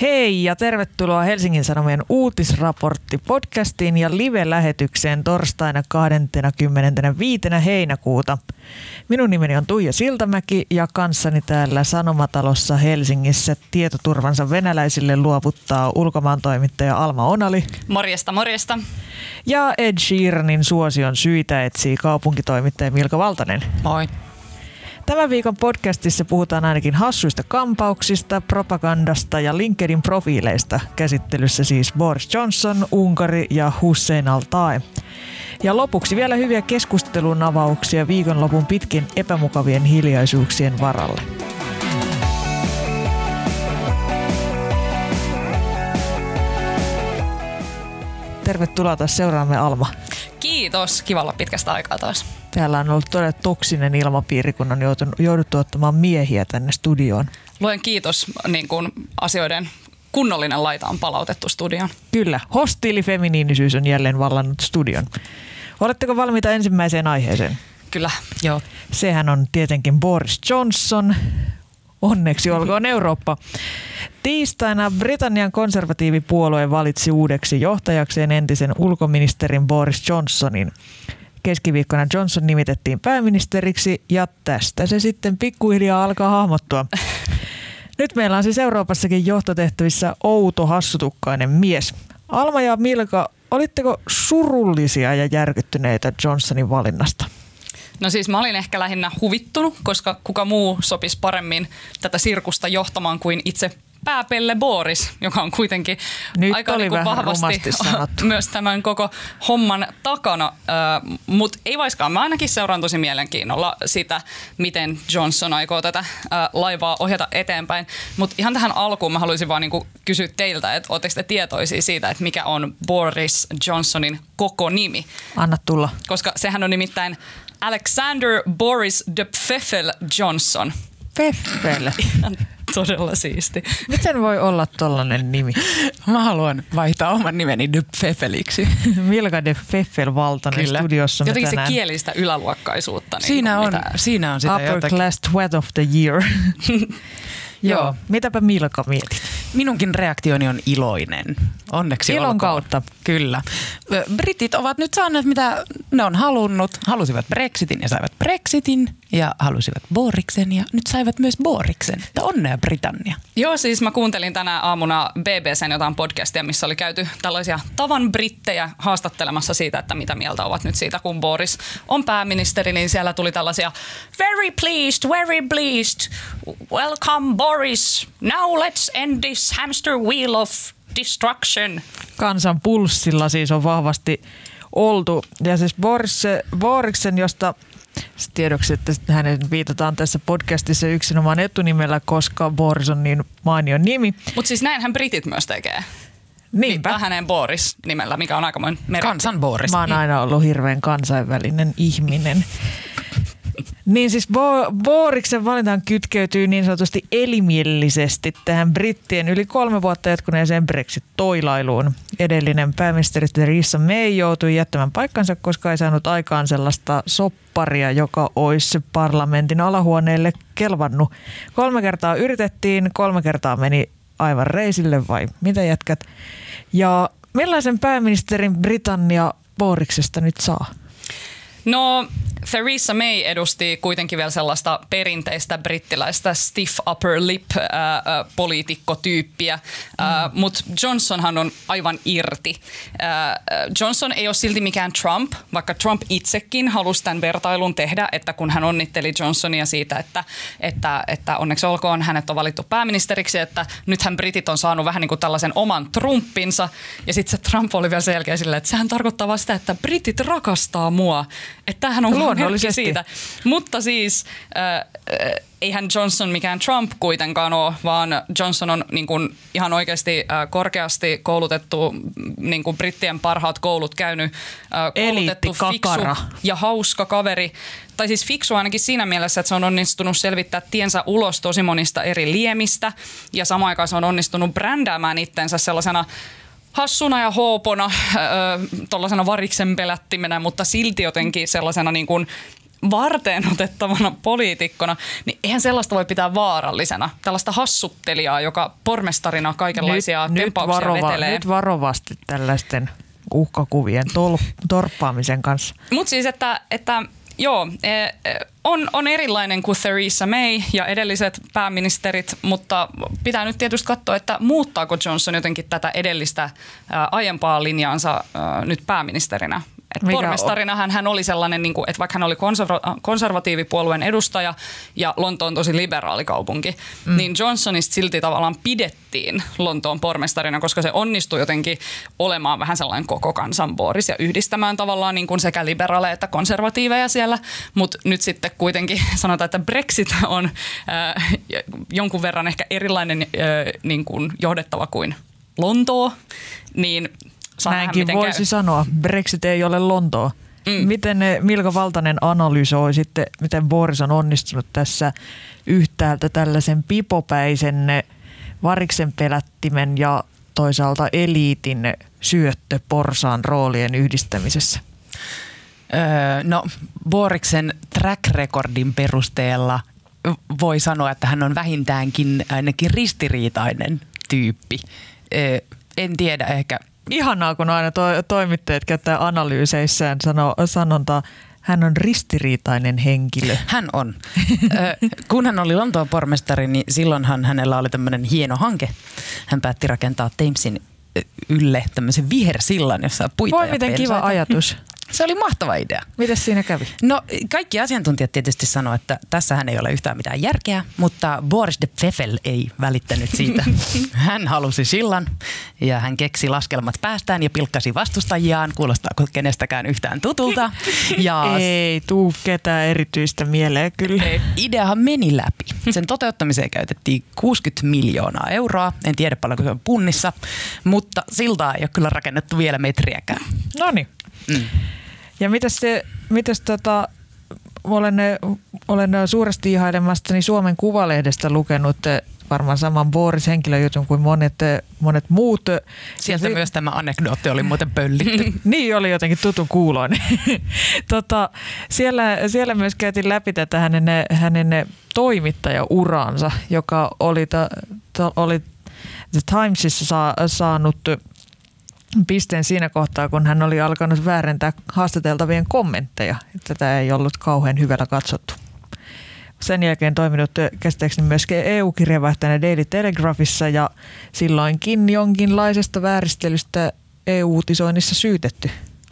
Hei ja tervetuloa Helsingin Sanomien uutisraportti-podcastiin ja live-lähetykseen torstaina 25. heinäkuuta. Minun nimeni on Tuija Siltamäki ja kanssani täällä Sanomatalossa Helsingissä tietoturvansa venäläisille luovuttaa ulkomaan toimittaja Alma Onali. Morjesta, morjesta. Ja Ed Sheeranin suosion syitä etsii kaupunkitoimittaja Milka Valtanen. Moi. Tämän viikon podcastissa puhutaan ainakin hassuista kampauksista, propagandasta ja LinkedIn profiileista. Käsittelyssä siis Boris Johnson, Unkari ja Hussein al-Tai. Ja lopuksi vielä hyviä keskustelun avauksia viikonlopun pitkin epämukavien hiljaisuuksien varalle. Tervetuloa taas seuraamme Alma. Kiitos, kivalla pitkästä aikaa taas. Täällä on ollut todella toksinen ilmapiiri, kun on joutunut, jouduttu ottamaan miehiä tänne studioon. Luen kiitos, niin kuin asioiden kunnollinen laita on palautettu studioon. Kyllä, hostiilifeminiinisyys on jälleen vallannut studion. Oletteko valmiita ensimmäiseen aiheeseen? Kyllä. Joo. Sehän on tietenkin Boris Johnson. Onneksi olkoon Eurooppa. Tiistaina Britannian konservatiivipuolue valitsi uudeksi johtajakseen entisen ulkoministerin Boris Johnsonin. Keskiviikkona Johnson nimitettiin pääministeriksi ja tästä se sitten pikkuhiljaa alkaa hahmottua. Nyt meillä on siis Euroopassakin johtotehtävissä outo hassutukkainen mies. Alma ja Milka, olitteko surullisia ja järkyttyneitä Johnsonin valinnasta? No siis mä olin ehkä lähinnä huvittunut, koska kuka muu sopisi paremmin tätä sirkusta johtamaan kuin itse pääpelle Boris, joka on kuitenkin Nyt aika oli niin kuin vahvasti myös tämän koko homman takana. Äh, Mutta ei vaiskaan, mä ainakin seuraan tosi mielenkiinnolla sitä, miten Johnson aikoo tätä äh, laivaa ohjata eteenpäin. Mutta ihan tähän alkuun mä haluaisin vaan niinku kysyä teiltä, että oletteko te tietoisia siitä, että mikä on Boris Johnsonin koko nimi? Anna tulla. Koska sehän on nimittäin Alexander Boris de Pfeffel Johnson. Peffel. Todella siisti. Miten voi olla tollanen nimi? Mä haluan vaihtaa oman nimeni Dypfefeliksi. Milka de Pfeffel Valtanen Kyllä. studiossa Jotenkin tänään. se kielistä yläluokkaisuutta. Niin Siinä on, mitä- siinä on sitä Upper jotakin. class twat of the year. Joo. Joo. Mitäpä Milka mietit? Minunkin reaktioni on iloinen. Onneksi Ilon olkoon. kautta. Kyllä. Britit ovat nyt saaneet mitä ne on halunnut. Halusivat Brexitin ja saivat Brexitin ja halusivat Boriksen ja nyt saivat myös Boriksen. Että onnea Britannia. Joo, siis mä kuuntelin tänä aamuna BBCn jotain podcastia, missä oli käyty tällaisia tavan brittejä haastattelemassa siitä, että mitä mieltä ovat nyt siitä, kun Boris on pääministeri, niin siellä tuli tällaisia very pleased, very pleased, welcome Boris, now let's end this hamster wheel of destruction. Kansan pulssilla siis on vahvasti oltu. Ja siis Boris, Boriksen, josta siis tiedoksi, että hänen viitataan tässä podcastissa yksinomaan etunimellä, koska Boris on niin mainio nimi. Mutta siis näinhän britit myös tekee. Niinpä. Viittaa hänen Boris nimellä, mikä on aikamoinen merkki. Kansan Boris. Mä oon aina ollut hirveän kansainvälinen ihminen. Niin siis Bo- Boriksen valintaan kytkeytyy niin sanotusti elimielisesti tähän brittien yli kolme vuotta jatkuneeseen Brexit-toilailuun. Edellinen pääministeri Theresa May joutui jättämään paikkansa, koska ei saanut aikaan sellaista sopparia, joka olisi parlamentin alahuoneelle kelvannut. Kolme kertaa yritettiin, kolme kertaa meni aivan reisille vai mitä jätkät. Ja millaisen pääministerin Britannia Boriksesta nyt saa? No, Theresa May edusti kuitenkin vielä sellaista perinteistä brittiläistä stiff upper lip äh, äh, poliitikkotyyppiä, äh, mutta Johnsonhan on aivan irti. Äh, Johnson ei ole silti mikään Trump, vaikka Trump itsekin halusi tämän vertailun tehdä, että kun hän onnitteli Johnsonia siitä, että, että, että onneksi olkoon hänet on valittu pääministeriksi, että nythän britit on saanut vähän niin kuin tällaisen oman Trumpinsa, ja sitten se Trump oli vielä sen jälkeen silleen, että sehän tarkoittaa vaan sitä, että britit rakastaa mua, että tämähän on Luonnollisesti. siitä. Mutta siis äh, äh, eihän Johnson mikään Trump kuitenkaan ole, vaan Johnson on niin kuin ihan oikeasti äh, korkeasti koulutettu, niin kuin brittien parhaat koulut käynyt, äh, koulutettu fiksu ja hauska kaveri. Tai siis fiksu ainakin siinä mielessä, että se on onnistunut selvittää tiensä ulos tosi monista eri liemistä ja samaan aikaan se on onnistunut brändäämään itsensä sellaisena hassuna ja hoopona, tuollaisena variksen pelättimenä, mutta silti jotenkin sellaisena niin kuin varteen otettavana poliitikkona, niin eihän sellaista voi pitää vaarallisena. Tällaista hassuttelijaa, joka pormestarina kaikenlaisia nyt, tempauksia nyt, varova, vetelee. nyt varovasti tällaisten uhkakuvien tol, torppaamisen kanssa. Mutta siis, että, että joo, e, e, on, on erilainen kuin Theresa May ja edelliset pääministerit, mutta pitää nyt tietysti katsoa, että muuttaako Johnson jotenkin tätä edellistä ää, aiempaa linjaansa nyt pääministerinä. Et pormestarina hän, hän oli sellainen, niin kuin, että vaikka hän oli konserva- konservatiivipuolueen edustaja ja Lonto on tosi liberaali kaupunki, mm. niin Johnsonista silti tavallaan pidettiin Lontoon pormestarina, koska se onnistui jotenkin olemaan vähän sellainen koko kansan Boris ja yhdistämään tavallaan niin kuin sekä liberaaleja että konservatiiveja siellä, mutta nyt sitten kuitenkin sanotaan, että Brexit on äh, jonkun verran ehkä erilainen äh, niin kuin johdettava kuin Lontoo, niin saa Näinkin voisi käy. sanoa. Brexit ei ole Lontoa. Mm. Miten ne Milka Valtanen analysoi sitten, miten Boris on onnistunut tässä yhtäältä tällaisen pipopäisen variksen pelättimen ja toisaalta eliitin syöttö porsaan roolien yhdistämisessä? Öö, no, Boriksen track recordin perusteella voi sanoa, että hän on vähintäänkin ainakin ristiriitainen tyyppi. Öö, en tiedä ehkä. Ihanaa, kun aina to- toimittajat käyttää analyyseissään sano- sanontaa, hän on ristiriitainen henkilö. Hän on. Ö, kun hän oli Lontoon pormestari, niin silloinhan hänellä oli tämmöinen hieno hanke. Hän päätti rakentaa Thamesin ylle tämmöisen vihersillan, jossa on puita Voi miten kiva pensaita. ajatus. Se oli mahtava idea. Mitäs siinä kävi? No kaikki asiantuntijat tietysti sanoivat, että tässähän ei ole yhtään mitään järkeä, mutta Boris de Pfeffel ei välittänyt siitä. Hän halusi sillan ja hän keksi laskelmat päästään ja pilkkasi vastustajiaan. Kuulostaako kenestäkään yhtään tutulta? Ja Ei tuu ketään erityistä mieleen kyllä. Ideahan meni läpi. Sen toteuttamiseen käytettiin 60 miljoonaa euroa. En tiedä paljonko se on punnissa, mutta siltaa ei ole kyllä rakennettu vielä metriäkään. No niin. Mm. Ja mitäs, se, mitäs tota, olen, olen suuresti ihailemastani Suomen Kuvalehdestä lukenut varmaan saman Boris henkilöjutun kuin monet, monet muut. Sieltä myös tämä anekdootti oli muuten pöllitty. niin oli jotenkin tutun kuuloinen. tota, siellä, siellä myös käytiin läpi tätä hänen, hänen toimittajauransa, joka oli, ta, ta, oli The Timesissa saa, saanut pisteen siinä kohtaa, kun hän oli alkanut väärentää haastateltavien kommentteja. Tätä ei ollut kauhean hyvällä katsottu. Sen jälkeen toiminut ö, käsittääkseni myös EU-kirjeenvaihtajana Daily Telegraphissa ja silloinkin jonkinlaisesta vääristelystä EU-uutisoinnissa syytetty.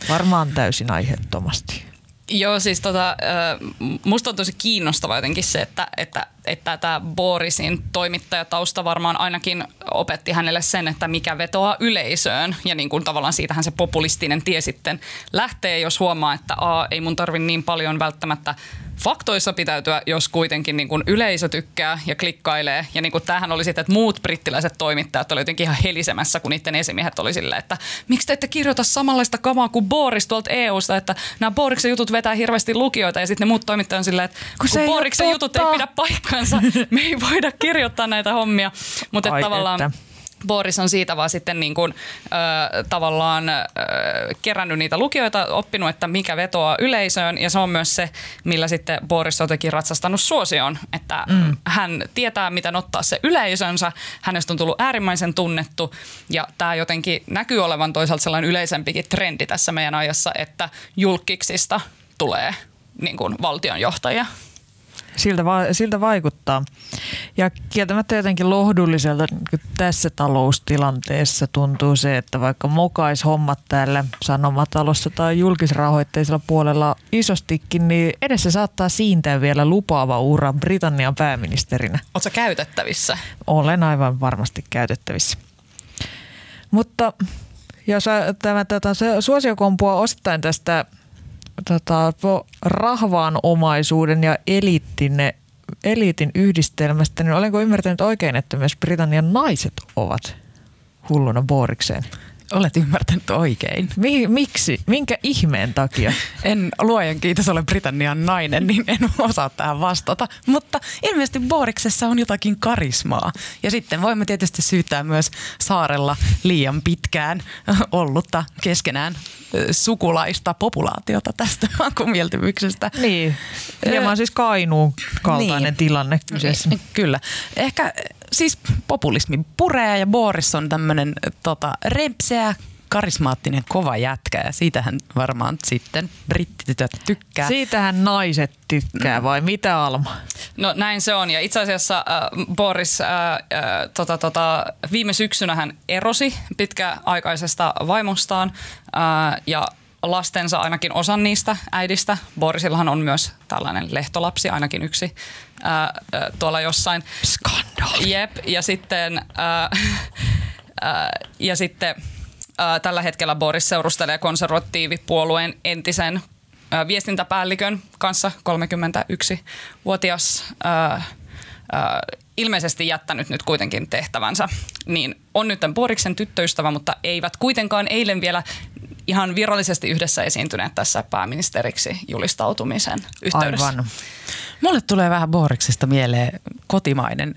Varmaan täysin aiheettomasti. Joo, siis tota, musta on tosi kiinnostava jotenkin se, että, että, että tämä Borisin toimittajatausta varmaan ainakin opetti hänelle sen, että mikä vetoaa yleisöön. Ja niin kuin tavallaan siitähän se populistinen tie sitten lähtee, jos huomaa, että A, ei mun tarvi niin paljon välttämättä faktoissa pitäytyä, jos kuitenkin niin kuin yleisö tykkää ja klikkailee. Ja niin kuin tämähän oli sitten, että muut brittiläiset toimittajat oli jotenkin ihan helisemässä, kun niiden esimiehet oli silleen, että miksi te ette kirjoita samanlaista kamaa kuin Boris tuolta EUsta, että nämä Boriksen jutut vetää hirveästi lukijoita ja sitten ne muut toimittajat on silleen, että kun, Kun Boriksen jutut ei pidä paikkansa, me ei voida kirjoittaa näitä hommia. Mutta tavallaan... että. Boris on siitä vaan sitten niin kuin, ö, tavallaan ö, kerännyt niitä lukijoita, oppinut, että mikä vetoaa yleisöön ja se on myös se, millä sitten Boris on jotenkin ratsastanut suosioon, että mm. hän tietää, miten ottaa se yleisönsä, hänestä on tullut äärimmäisen tunnettu ja tämä jotenkin näkyy olevan toisaalta sellainen yleisempikin trendi tässä meidän ajassa, että julkiksista tulee niin kuin valtionjohtajia. Siltä, va- siltä vaikuttaa. Ja kieltämättä jotenkin lohdulliselta niin tässä taloustilanteessa tuntuu se, että vaikka mokais hommat täällä sanomatalossa tai julkisrahoitteisella puolella isostikin, niin edessä saattaa siintää vielä lupaava ura Britannian pääministerinä. Oletko käytettävissä? Olen aivan varmasti käytettävissä. Mutta jos tämä tätä se suosiokompua osittain tästä tota, rahvaan omaisuuden ja eliitin, eliitin yhdistelmästä, niin olenko ymmärtänyt oikein, että myös Britannian naiset ovat hulluna Borikseen? Olet ymmärtänyt oikein. Mi- miksi? Minkä ihmeen takia? En luojan kiitos ole Britannian nainen, niin en osaa tähän vastata. Mutta ilmeisesti Boriksessa on jotakin karismaa. Ja sitten voimme tietysti syyttää myös saarella liian pitkään ollutta keskenään sukulaista populaatiota tästä makumieltymyksestä. Niin, hieman siis Kainuun kaltainen niin. tilanne kyseessä. Kyllä. Ehkä siis populismi puree ja Boris on tämmöinen tota, repseä, karismaattinen kova jätkä ja siitähän varmaan sitten brittitytöt tykkää. Siitähän naiset tykkää vai mitä Alma? No näin se on ja itse asiassa äh, Boris äh, äh, tota, tota, viime syksynä hän erosi pitkäaikaisesta vaimostaan äh, ja lastensa ainakin osan niistä äidistä. Borisillahan on myös tällainen lehtolapsi, ainakin yksi ää, ää, tuolla jossain. Skandaali. Jep, ja sitten, ää, ää, ja sitten ää, tällä hetkellä Boris seurustelee konservatiivipuolueen entisen ää, viestintäpäällikön kanssa, 31-vuotias ää, ää, ilmeisesti jättänyt nyt kuitenkin tehtävänsä, niin on nyt Boriksen tyttöystävä, mutta eivät kuitenkaan eilen vielä ihan virallisesti yhdessä esiintyneet tässä pääministeriksi julistautumisen yhteydessä. Aivan. Mulle tulee vähän Boriksesta mieleen kotimainen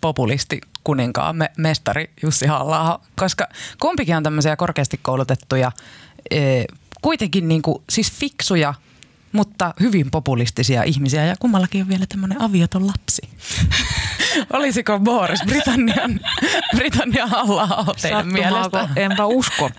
populisti kuninkaamme mestari Jussi halla koska kumpikin on tämmöisiä korkeasti koulutettuja, e, kuitenkin niin kuin, siis fiksuja, mutta hyvin populistisia ihmisiä ja kummallakin on vielä tämmöinen avioton lapsi. Olisiko Boris Britannian, Britannian halla teidän mielestä? Enpä usko.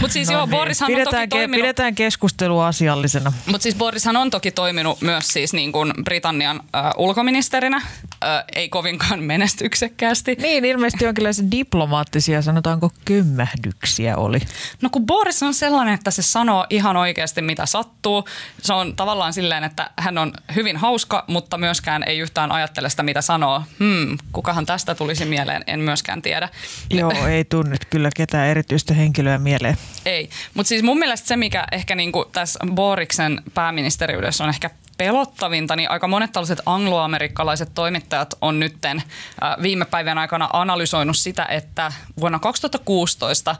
Mutta siis no joo, niin. Borishan pidetään, on toki toiminut... Pidetään keskustelua asiallisena. Mutta siis Borishan on toki toiminut myös siis niin kuin Britannian äh, ulkoministerinä, äh, ei kovinkaan menestyksekkäästi. Niin, ilmeisesti jonkinlaisia diplomaattisia, sanotaanko kömmähdyksiä oli. No kun Boris on sellainen, että se sanoo ihan oikeasti mitä sattuu. Se on tavallaan silleen, että hän on hyvin hauska, mutta myöskään ei yhtään ajattele sitä mitä sanoo. Hmm, kukahan tästä tulisi mieleen, en myöskään tiedä. Joo, ei tunnet kyllä ketään erityistä henkilöä mieleen. Ei, mutta siis mun mielestä se, mikä ehkä niinku tässä Boriksen pääministeriydessä on ehkä pelottavinta, niin aika monet tällaiset angloamerikkalaiset toimittajat on nytten äh, viime päivän aikana analysoinut sitä, että vuonna 2016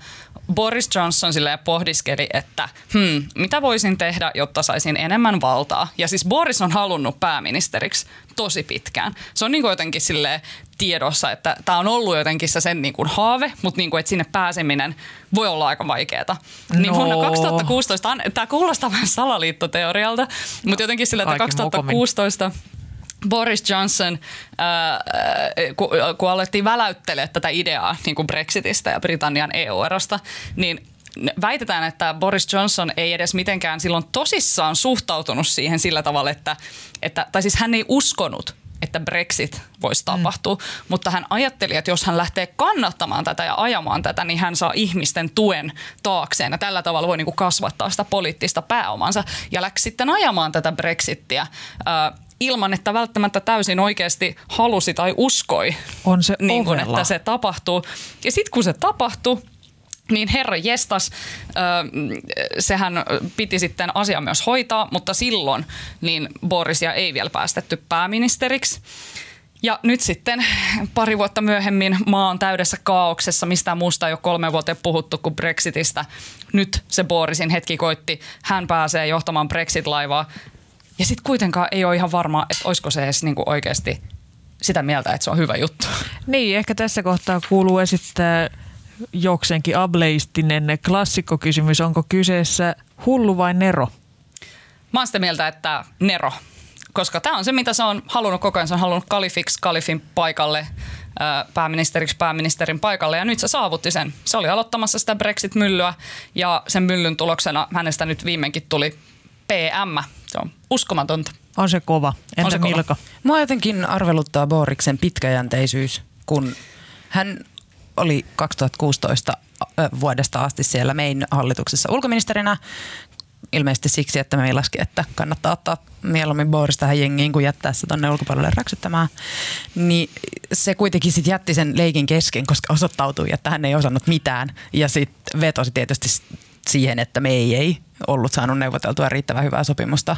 Boris Johnson sille pohdiskeli, että hmm, mitä voisin tehdä, jotta saisin enemmän valtaa. Ja siis Boris on halunnut pääministeriksi tosi pitkään. Se on niin jotenkin sille tiedossa, että tämä on ollut jotenkin se sen niin kuin haave, mutta niin kuin, että sinne pääseminen voi olla aika vaikeaa. No. Niin vuonna 2016, tämä kuulostaa vähän salaliittoteorialta, mutta jotenkin sillä, että 2016 Boris Johnson, kun, kun alettiin väläyttelemään tätä ideaa niin kuin Brexitistä ja Britannian EU-erosta, niin väitetään, että Boris Johnson ei edes mitenkään silloin tosissaan suhtautunut siihen sillä tavalla, että, että tai siis hän ei uskonut, että Brexit voisi mm. tapahtua, mm. mutta hän ajatteli, että jos hän lähtee kannattamaan tätä ja ajamaan tätä, niin hän saa ihmisten tuen taakseen ja tällä tavalla voi niin kuin kasvattaa sitä poliittista pääomansa ja läksi sitten ajamaan tätä Brexittiä ilman, että välttämättä täysin oikeasti halusi tai uskoi, On se niin kuin, että se tapahtuu. Ja sitten kun se tapahtui, niin herra jestas, sehän piti sitten asia myös hoitaa, mutta silloin niin Borisia ei vielä päästetty pääministeriksi. Ja nyt sitten pari vuotta myöhemmin maa on täydessä kaauksessa, mistä muusta ei ole kolme vuotta puhuttu kuin Brexitistä. Nyt se Borisin hetki koitti, hän pääsee johtamaan Brexit-laivaa. Ja sitten kuitenkaan ei ole ihan varma, että olisiko se edes niinku oikeasti sitä mieltä, että se on hyvä juttu. Niin, ehkä tässä kohtaa kuuluu esittää jokseenkin ableistinen klassikkokysymys. Onko kyseessä hullu vai Nero? Mä oon sitä mieltä, että Nero. Koska tämä on se, mitä se on halunnut koko ajan. Se on halunnut kalifiksi kalifin paikalle, pääministeriksi pääministerin paikalle ja nyt se saavutti sen. Se oli aloittamassa sitä Brexit-myllyä ja sen myllyn tuloksena hänestä nyt viimeinkin tuli PM. Se on uskomatonta. On se kova. Entä on se Milka? Kova. Mua jotenkin arveluttaa Boriksen pitkäjänteisyys, kun hän oli 2016 vuodesta asti siellä mein hallituksessa ulkoministerinä. Ilmeisesti siksi, että me laski, että kannattaa ottaa mieluummin Boris tähän jengiin, kuin jättää se tonne ulkopuolelle räksyttämään. Niin se kuitenkin sitten jätti sen leikin kesken, koska osoittautui, että hän ei osannut mitään. Ja sitten vetosi tietysti siihen, että me ei, ei ollut saanut neuvoteltua riittävän hyvää sopimusta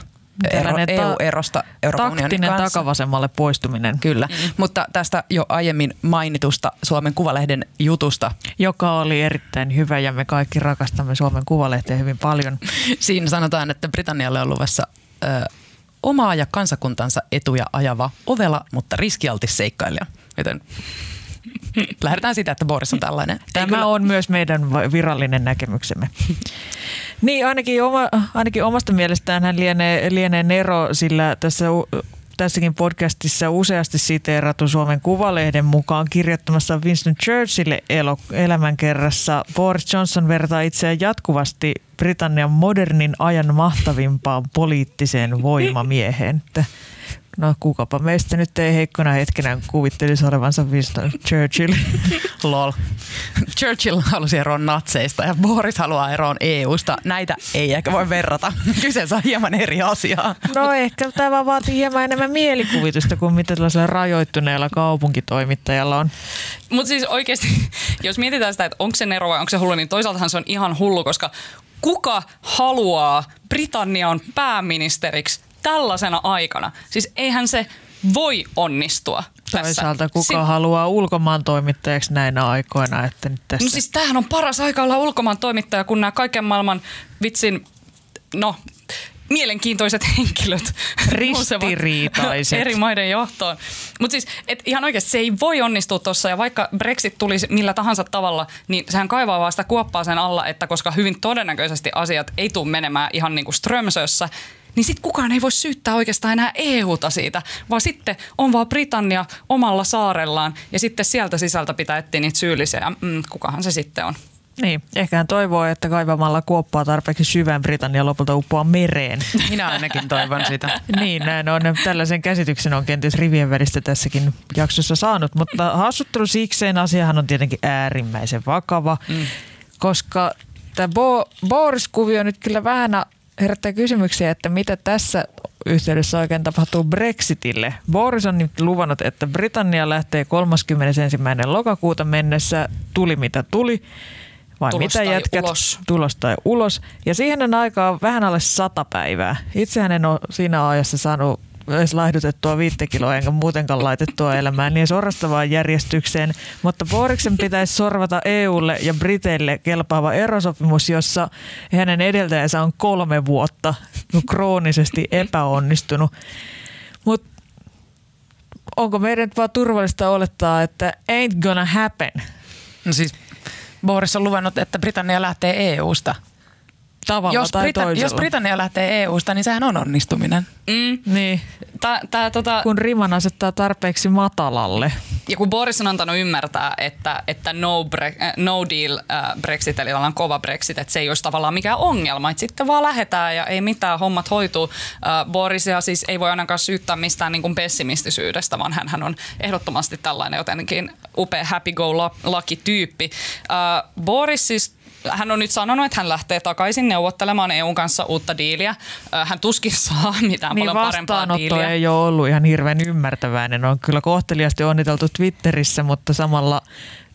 ero, EU-erosta Euroopan unionin kanssa. takavasemmalle poistuminen, Kyllä, mm. mutta tästä jo aiemmin mainitusta Suomen Kuvalehden jutusta. joka oli erittäin hyvä ja me kaikki rakastamme Suomen Kuvalehtiä hyvin paljon. Siinä sanotaan, että Britannialle on luvassa ö, omaa ja kansakuntansa etuja ajava ovela, mutta riskialtis seikkailija. Joten lähdetään siitä, että Boris on tällainen. Tämä kyllä- on myös meidän virallinen näkemyksemme. Niin, ainakin, oma, ainakin omasta mielestään hän lienee, lienee Nero, sillä tässä, tässäkin podcastissa useasti siteerattu Suomen Kuvalehden mukaan kirjoittamassa Winston Churchille elo, elämänkerrassa Boris Johnson vertaa itseään jatkuvasti Britannian modernin ajan mahtavimpaan poliittiseen voimamieheen. No kukapa meistä nyt ei heikkona hetkenä kuvittelisi olevansa Winston Churchill. Lol. Churchill halusi eroon natseista ja Boris haluaa eroon EUsta. Näitä ei ehkä voi verrata. Kyseessä on hieman eri asiaa. No ehkä tämä vaan vaatii hieman enemmän mielikuvitusta kuin mitä tällaisella rajoittuneella kaupunkitoimittajalla on. Mutta siis oikeasti, jos mietitään sitä, että onko se Nero vai onko se hullu, niin toisaaltahan se on ihan hullu, koska kuka haluaa Britannian pääministeriksi tällaisena aikana? Siis eihän se voi onnistua tässä. Toisaalta kuka Si- haluaa ulkomaan toimittajaksi näinä aikoina, että nyt tässä... No siis tämähän on paras aika olla ulkomaan toimittaja, kun nämä kaiken maailman vitsin, no mielenkiintoiset henkilöt Ristiriitaiset. eri maiden johtoon. Mutta siis et ihan oikeasti se ei voi onnistua tuossa ja vaikka Brexit tulisi millä tahansa tavalla, niin sehän kaivaa vaan sitä kuoppaa sen alla, että koska hyvin todennäköisesti asiat ei tule menemään ihan niin kuin Strömsössä, niin sitten kukaan ei voi syyttää oikeastaan enää EUta siitä, vaan sitten on vaan Britannia omalla saarellaan ja sitten sieltä sisältä pitää etsiä niitä syyllisiä. Mm, kukahan se sitten on? Niin, ehkä hän toivoo, että kaivamalla kuoppaa tarpeeksi syvään Britannia lopulta uppoaa mereen. Minä ainakin toivon sitä. niin, näin on. Tällaisen käsityksen on kenties rivien välistä tässäkin jaksossa saanut, mutta hassuttelu sikseen asiahan on tietenkin äärimmäisen vakava, mm. koska tämä Bo- Boris-kuvio nyt kyllä vähän herättää kysymyksiä, että mitä tässä yhteydessä oikein tapahtuu Brexitille. Boris on nyt luvannut, että Britannia lähtee 31. lokakuuta mennessä, tuli mitä tuli. Vai Tulos mitä jätkät? ulos. Tulos tai ulos. Ja siihen on aikaa vähän alle sata päivää. Itsehän en ole siinä ajassa saanut edes laihdutettua viittä kiloa enkä muutenkaan laitettua elämään niin sorrastavaan järjestykseen. Mutta Boriksen pitäisi sorvata EUlle ja Briteille kelpaava erosopimus, jossa hänen edeltäjänsä on kolme vuotta kroonisesti epäonnistunut. Mutta onko meidän vaan turvallista olettaa, että ain't gonna happen? No siis Boris on luvannut, että Britannia lähtee EUsta. Tavalla Jos, tai Brita- toisella. jos Britannia lähtee EUsta, niin sehän on onnistuminen. Mm. Niin, Tää, tää, tota, kun riman asettaa tarpeeksi matalalle. ja kun Boris on antanut ymmärtää, että, että no, bre, äh, no deal äh, Brexit, eli tavallaan kova Brexit, että se ei olisi tavallaan mikään ongelma, että sitten vaan lähetään ja ei mitään, hommat hoituu. Äh, Borisia siis ei voi ainakaan syyttää mistään niin kuin pessimistisyydestä, vaan hän on ehdottomasti tällainen jotenkin upea happy-go-lucky-tyyppi. Äh, Boris siis hän on nyt sanonut, että hän lähtee takaisin neuvottelemaan EUn kanssa uutta diiliä. Hän tuskin saa mitään Niin paljon parempaa diiliä. ei ole ollut ihan hirveän ymmärtäväinen. On kyllä kohteliasti onniteltu Twitterissä, mutta samalla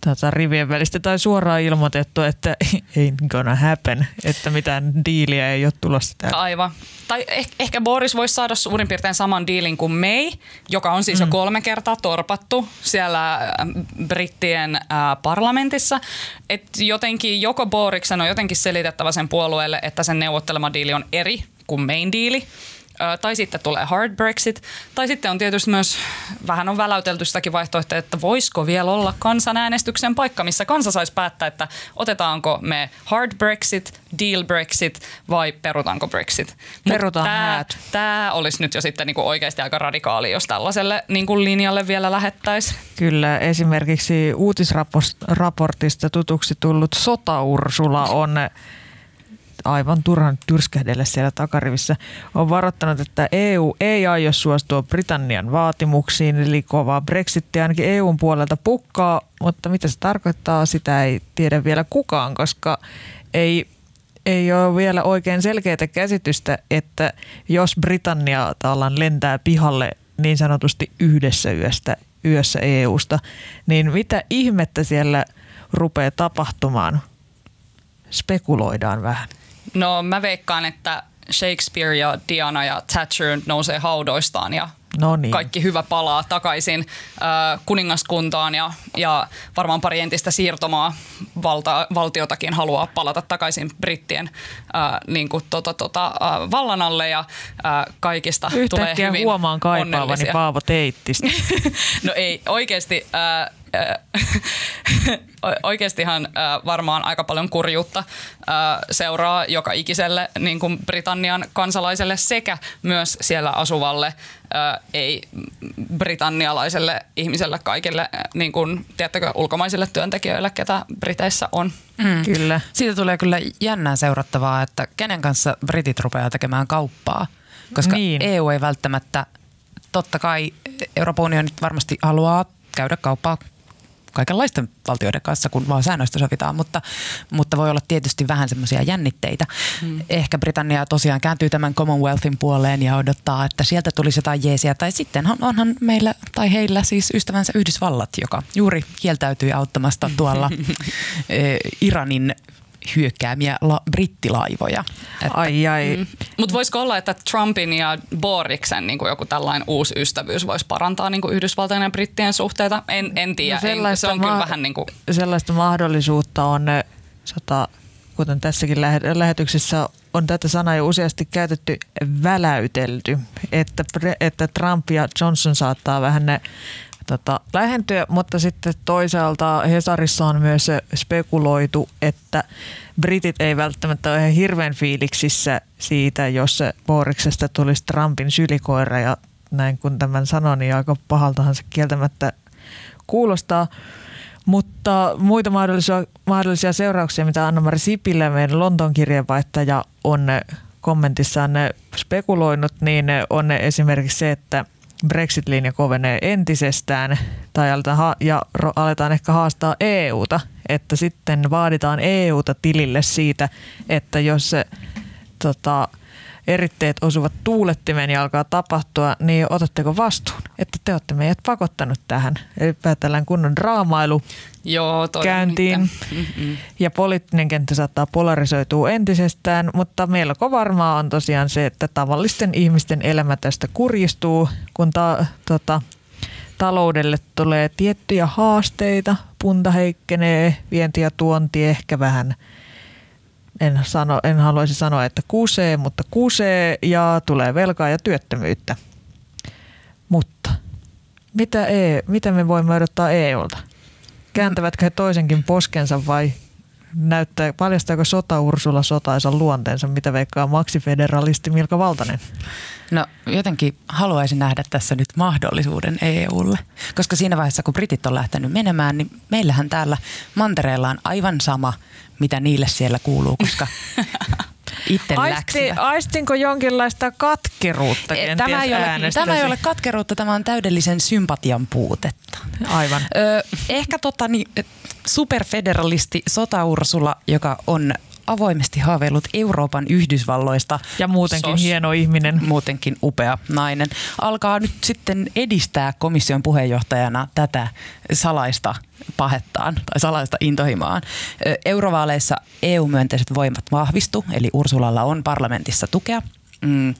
tota, rivien välistä tai suoraan ilmoitettu, että ain't gonna happen, että mitään diiliä ei ole tulossa täällä. Aivan. Tai eh- ehkä Boris voisi saada suurin piirtein saman diilin kuin May, joka on siis mm. jo kolme kertaa torpattu siellä äh, brittien äh, parlamentissa. Et jotenkin joko Boriksen on jotenkin selitettävä sen puolueelle, että sen neuvottelema diili on eri kuin Main diili. Tai sitten tulee hard Brexit. Tai sitten on tietysti myös, vähän on väläytelty sitäkin vaihtoehtoa, että voisiko vielä olla kansanäänestyksen paikka, missä kansa saisi päättää, että otetaanko me hard Brexit, deal Brexit vai perutaanko Brexit. Perutaan tämä, tämä olisi nyt jo sitten niin kuin oikeasti aika radikaali, jos tällaiselle niin kuin linjalle vielä lähettäisiin. Kyllä, esimerkiksi uutisraportista tutuksi tullut Sota-Ursula on aivan turhan tyrskähdellä siellä takarivissä, on varoittanut, että EU ei aio suostua Britannian vaatimuksiin, eli kovaa Brexitia ainakin EUn puolelta pukkaa, mutta mitä se tarkoittaa, sitä ei tiedä vielä kukaan, koska ei ei ole vielä oikein selkeää käsitystä, että jos Britannia tallan lentää pihalle niin sanotusti yhdessä yöstä, yössä EUsta, niin mitä ihmettä siellä rupeaa tapahtumaan? Spekuloidaan vähän. No mä veikkaan, että Shakespeare ja Diana ja Thatcher nousee haudoistaan ja No niin. kaikki hyvä palaa takaisin äh, kuningaskuntaan ja, ja varmaan pari entistä siirtomaa valta, valtiotakin haluaa palata takaisin brittien äh, niin kuin, tota, tota, äh, vallan alle ja äh, kaikista tulee Yhtäkkiä hyvin huomaan kaipaavani. Paavo Teittistä. No ei, oikeasti, äh, oikeastihan varmaan aika paljon kurjuutta seuraa joka ikiselle niin kuin Britannian kansalaiselle sekä myös siellä asuvalle ei-britannialaiselle ihmiselle kaikille, niin kuin, tiedättekö, ulkomaisille työntekijöille, ketä Briteissä on. Mm. Kyllä. Siitä tulee kyllä jännää seurattavaa, että kenen kanssa britit rupeaa tekemään kauppaa. Koska niin. EU ei välttämättä, totta kai Euroopan unioni varmasti haluaa käydä kauppaa kaikenlaisten valtioiden kanssa, kun vaan säännöistä sovitaan, mutta, mutta voi olla tietysti vähän semmoisia jännitteitä. Hmm. Ehkä Britannia tosiaan kääntyy tämän Commonwealthin puoleen ja odottaa, että sieltä tulisi jotain jeesiä. Tai sitten on- onhan meillä tai heillä siis ystävänsä Yhdysvallat, joka juuri kieltäytyi auttamasta tuolla eh, Iranin hyökkäämiä la- brittilaivoja. Että Ai ai. Mm. Mutta voisiko olla, että Trumpin ja Boriksen niin kuin joku tällainen uusi ystävyys voisi parantaa niin kuin Yhdysvaltain ja brittien suhteita? En, en tiedä. No en, se on kyllä vähän niin kuin... sellaista mahdollisuutta on, sota, kuten tässäkin lähe- lähetyksessä on tätä sanaa jo useasti käytetty, väläytelty, että, pre- että Trump ja Johnson saattaa vähän ne tota, lähentyä, mutta sitten toisaalta Hesarissa on myös spekuloitu, että britit ei välttämättä ole ihan hirveän fiiliksissä siitä, jos se Boriksesta tulisi Trumpin sylikoira ja näin kun tämän sanon, niin aika pahaltahan se kieltämättä kuulostaa. Mutta muita mahdollisia, mahdollisia seurauksia, mitä Anna-Mari Sipilä, meidän Lontoon kirjeenvaihtaja, on kommentissaan spekuloinut, niin on esimerkiksi se, että Brexit-linja kovenee entisestään tai aletaan, ha- ja ro- aletaan ehkä haastaa EUta, että sitten vaaditaan EUta tilille siitä, että jos se tota, eritteet osuvat tuulettimeen ja alkaa tapahtua, niin otatteko vastuun, että te olette meidät pakottanut tähän. Eli päätellään kunnon draamailu Joo, käyntiin Mm-mm. ja poliittinen kenttä saattaa polarisoitua entisestään, mutta melko varmaa on tosiaan se, että tavallisten ihmisten elämä tästä kurjistuu, kun ta, tota, taloudelle tulee tiettyjä haasteita, punta heikkenee, vienti ja tuonti ehkä vähän, en, sano, en haluaisi sanoa, että kusee, mutta kusee ja tulee velkaa ja työttömyyttä. Mutta mitä, e, mitä me voimme odottaa EUlta? Kääntävätkö he toisenkin poskensa vai näyttää, paljastaako sota Ursula sotaisan luonteensa, mitä veikkaa maksifederalisti Milka Valtanen? No jotenkin haluaisin nähdä tässä nyt mahdollisuuden EUlle, koska siinä vaiheessa kun Britit on lähtenyt menemään, niin meillähän täällä mantereella on aivan sama, mitä niille siellä kuuluu, koska itse Aisti, aistinko jonkinlaista katkeruutta kenties Tämä ei, ole, äänestäsi? tämä ei ole katkeruutta, tämä on täydellisen sympatian puutetta. Aivan. Ö, ehkä tota, niin, superfederalisti Sota Ursula, joka on avoimesti haaveillut Euroopan Yhdysvalloista. Ja muutenkin Sos. hieno ihminen. Muutenkin upea nainen. Alkaa nyt sitten edistää komission puheenjohtajana tätä salaista pahettaan tai salaista intohimaan. Eurovaaleissa EU-myönteiset voimat vahvistu, eli Ursulalla on parlamentissa tukea. Mm,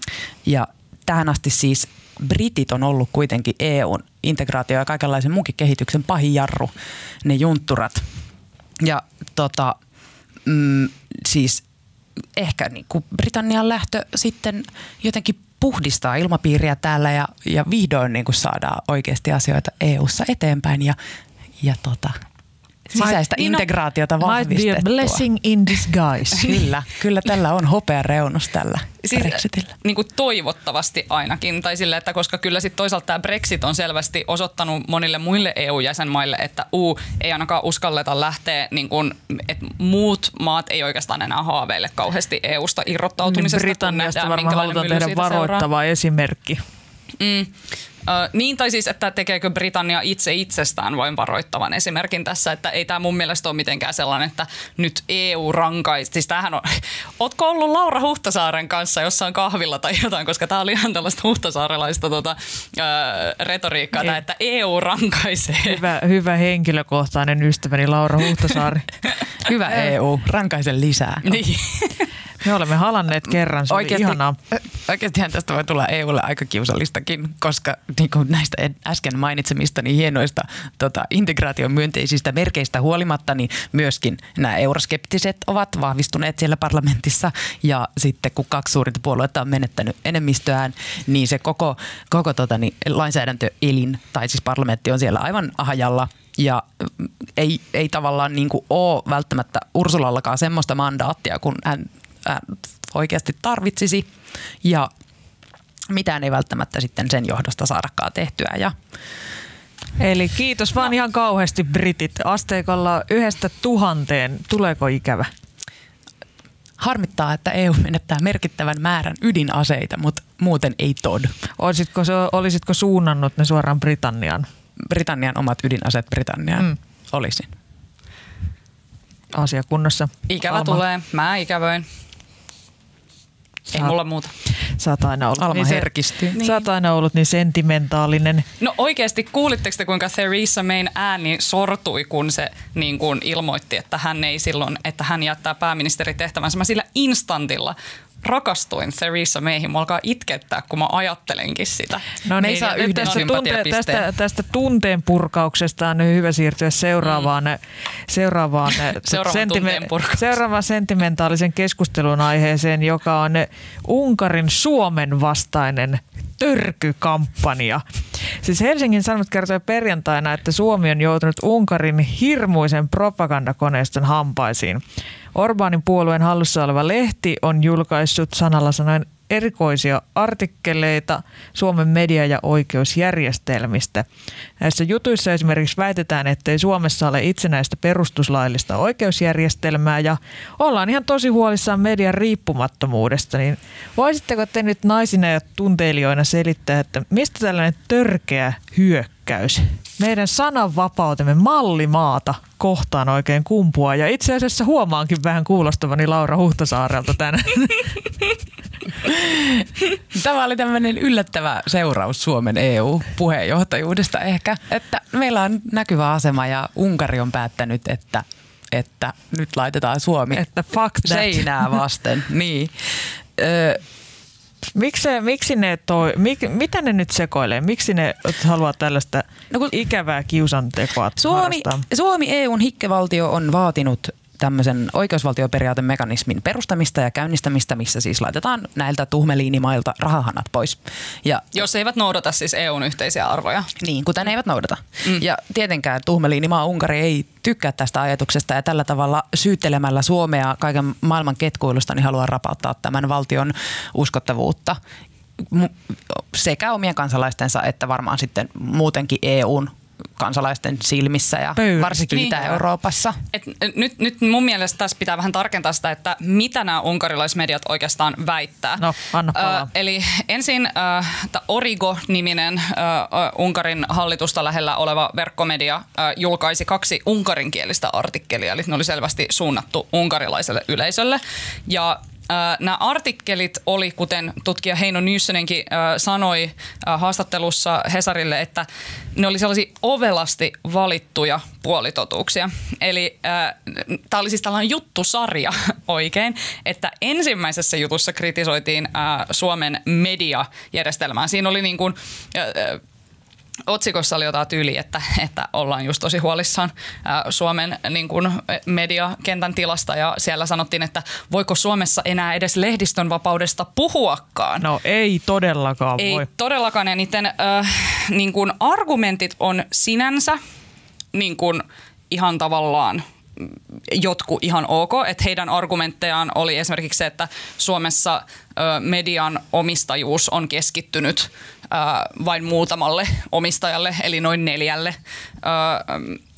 ja tähän asti siis britit on ollut kuitenkin EUn integraatio ja kaikenlaisen muunkin kehityksen pahin jarru, ne juntturat. Ja tota, mm, siis ehkä niin kuin Britannian lähtö sitten jotenkin puhdistaa ilmapiiriä täällä ja, ja vihdoin niin kuin saadaan oikeasti asioita EU-ssa eteenpäin ja, ja tota, sisäistä Might- integraatiota Might be a vahvistettua. blessing in disguise. Kyllä, kyllä tällä on hopea reunus tällä Siis, Brexitillä. niin kuin toivottavasti ainakin, tai sille, että koska kyllä sitten toisaalta tämä Brexit on selvästi osoittanut monille muille EU-jäsenmaille, että uu, ei ainakaan uskalleta lähteä, niin kuin, että muut maat ei oikeastaan enää haaveille kauheasti EU-sta irrottautumisesta. Niin Britanniasta nähdään, varmaan halutaan tehdä siitä seuraa. varoittava esimerkki. Mm. Ö, niin, tai siis, että tekeekö Britannia itse itsestään voin varoittavan esimerkin tässä, että ei tämä mun mielestä ole mitenkään sellainen, että nyt EU rankaisi. Siis tämähän on, ootko ollut Laura Huhtasaaren kanssa jossain kahvilla tai jotain, koska tämä oli ihan tällaista huhtasaarelaista tota, ö, retoriikkaa, Ei. tää, että EU rankaisee. Hyvä, hyvä henkilökohtainen ystäväni Laura Huhtasaari. Hyvä EU, rankaisen lisää. Niin. Me olemme halanneet kerran, se Oikeasti, oli ihanaa. oikeastihan tästä voi tulla EUlle aika kiusallistakin, koska niin kuin näistä äsken mainitsemistani hienoista tota, integraation myönteisistä merkeistä huolimatta, niin myöskin nämä euroskeptiset ovat vahvistuneet siellä parlamentissa. Ja sitten kun kaksi suurinta puoluetta on menettänyt enemmistöään, niin se koko, koko tota, niin, lainsäädäntöelin, tai siis parlamentti on siellä aivan hajalla – ja mm, ei, ei tavallaan niin kuin ole välttämättä Ursulallakaan semmoista mandaattia, kun hän, hän oikeasti tarvitsisi ja mitään ei välttämättä sitten sen johdosta saadakaan tehtyä. Ja Eli kiitos vaan ihan kauheasti Britit. Asteikolla yhdestä tuhanteen, tuleeko ikävä? harmittaa, että EU menettää merkittävän määrän ydinaseita, mutta muuten ei tod. Olisitko, olisitko suunnannut ne suoraan Britannian? Britannian omat ydinaseet Britanniaan mm. olisin. Asiakunnassa. Ikävä Alma. tulee. Mä ikävöin. Ei Saat, mulla muuta. Sä oot aina ollut, Alma niin herkistyy. Niin. Sä oot aina ollut niin sentimentaalinen. No oikeasti, kuulitteko te kuinka Theresa Mayn ääni sortui, kun se niin kuin ilmoitti, että hän ei silloin, että hän jättää pääministeritehtävänsä. Mä sillä instantilla rakastuin Theresa Mayhin. Mä alkaa itkettää, kun mä ajattelenkin sitä. No niin, saa tästä, tunte, tästä, tästä tunteen purkauksesta on hyvä siirtyä seuraavaan, mm. seuraavaan, sentime, seuraavaan sentimentaalisen keskustelun aiheeseen, joka on Unkarin Suomen vastainen törkykampanja. Siis Helsingin Sanomat kertoi perjantaina, että Suomi on joutunut Unkarin hirmuisen propagandakoneiston hampaisiin. Orbaanin puolueen hallussa oleva lehti on julkaissut sanalla sanoen erikoisia artikkeleita Suomen media- ja oikeusjärjestelmistä. Näissä jutuissa esimerkiksi väitetään, ettei Suomessa ole itsenäistä perustuslaillista oikeusjärjestelmää ja ollaan ihan tosi huolissaan median riippumattomuudesta. Niin voisitteko te nyt naisina ja tunteilijoina selittää, että mistä tällainen törkeä hyökkäys meidän sananvapautemme mallimaata kohtaan oikein kumpua. Ja itse asiassa huomaankin vähän kuulostavani Laura Huhtasaarelta tänään. Tämä oli tämmöinen yllättävä seuraus Suomen EU-puheenjohtajuudesta ehkä, että meillä on näkyvä asema ja Unkari on päättänyt, että, että nyt laitetaan Suomi että fuck seinää vasten. niin. Ö, Miksi, miksi ne toi, mik, mitä ne nyt sekoilee? Miksi ne haluaa tällaista no kun ikävää kiusantekoa Suomi, Suomi EUn hikkevaltio on vaatinut tämmöisen oikeusvaltioperiaatemekanismin perustamista ja käynnistämistä, missä siis laitetaan näiltä tuhmeliinimailta rahahanat pois. Ja, Jos eivät noudata siis EUn yhteisiä arvoja. Niin, kuten eivät noudata. Mm. Ja tietenkään tuhmeliinimaa Unkari ei tykkää tästä ajatuksesta ja tällä tavalla syyttelemällä Suomea kaiken maailman ketkuilusta niin haluaa rapauttaa tämän valtion uskottavuutta sekä omien kansalaistensa että varmaan sitten muutenkin EUn kansalaisten silmissä ja Pöyristi. varsinkin niin. Itä-Euroopassa. Et nyt, nyt mun mielestä tässä pitää vähän tarkentaa sitä, että mitä nämä unkarilaismediat oikeastaan väittää. No, anna Ö, eli ensin Origo-niminen äh, Unkarin hallitusta lähellä oleva verkkomedia äh, julkaisi kaksi unkarinkielistä artikkelia, eli ne oli selvästi suunnattu unkarilaiselle yleisölle. Ja Nämä artikkelit oli, kuten tutkija Heino Nyyssönenkin sanoi haastattelussa Hesarille, että ne oli sellaisia ovelasti valittuja puolitotuuksia. Eli tämä oli siis tällainen juttusarja oikein, että ensimmäisessä jutussa kritisoitiin Suomen mediajärjestelmää. Siinä oli niin kuin, otsikossa oli jotain tyyli, että, että ollaan just tosi huolissaan Suomen niin kuin mediakentän tilasta ja siellä sanottiin, että voiko Suomessa enää edes lehdistön vapaudesta puhuakaan. No ei todellakaan ei voi. Ei todellakaan ja niiden äh, niin kuin argumentit on sinänsä niin kuin ihan tavallaan jotkut ihan ok, että heidän argumenttejaan oli esimerkiksi se, että Suomessa ö, median omistajuus on keskittynyt vain muutamalle omistajalle, eli noin neljälle.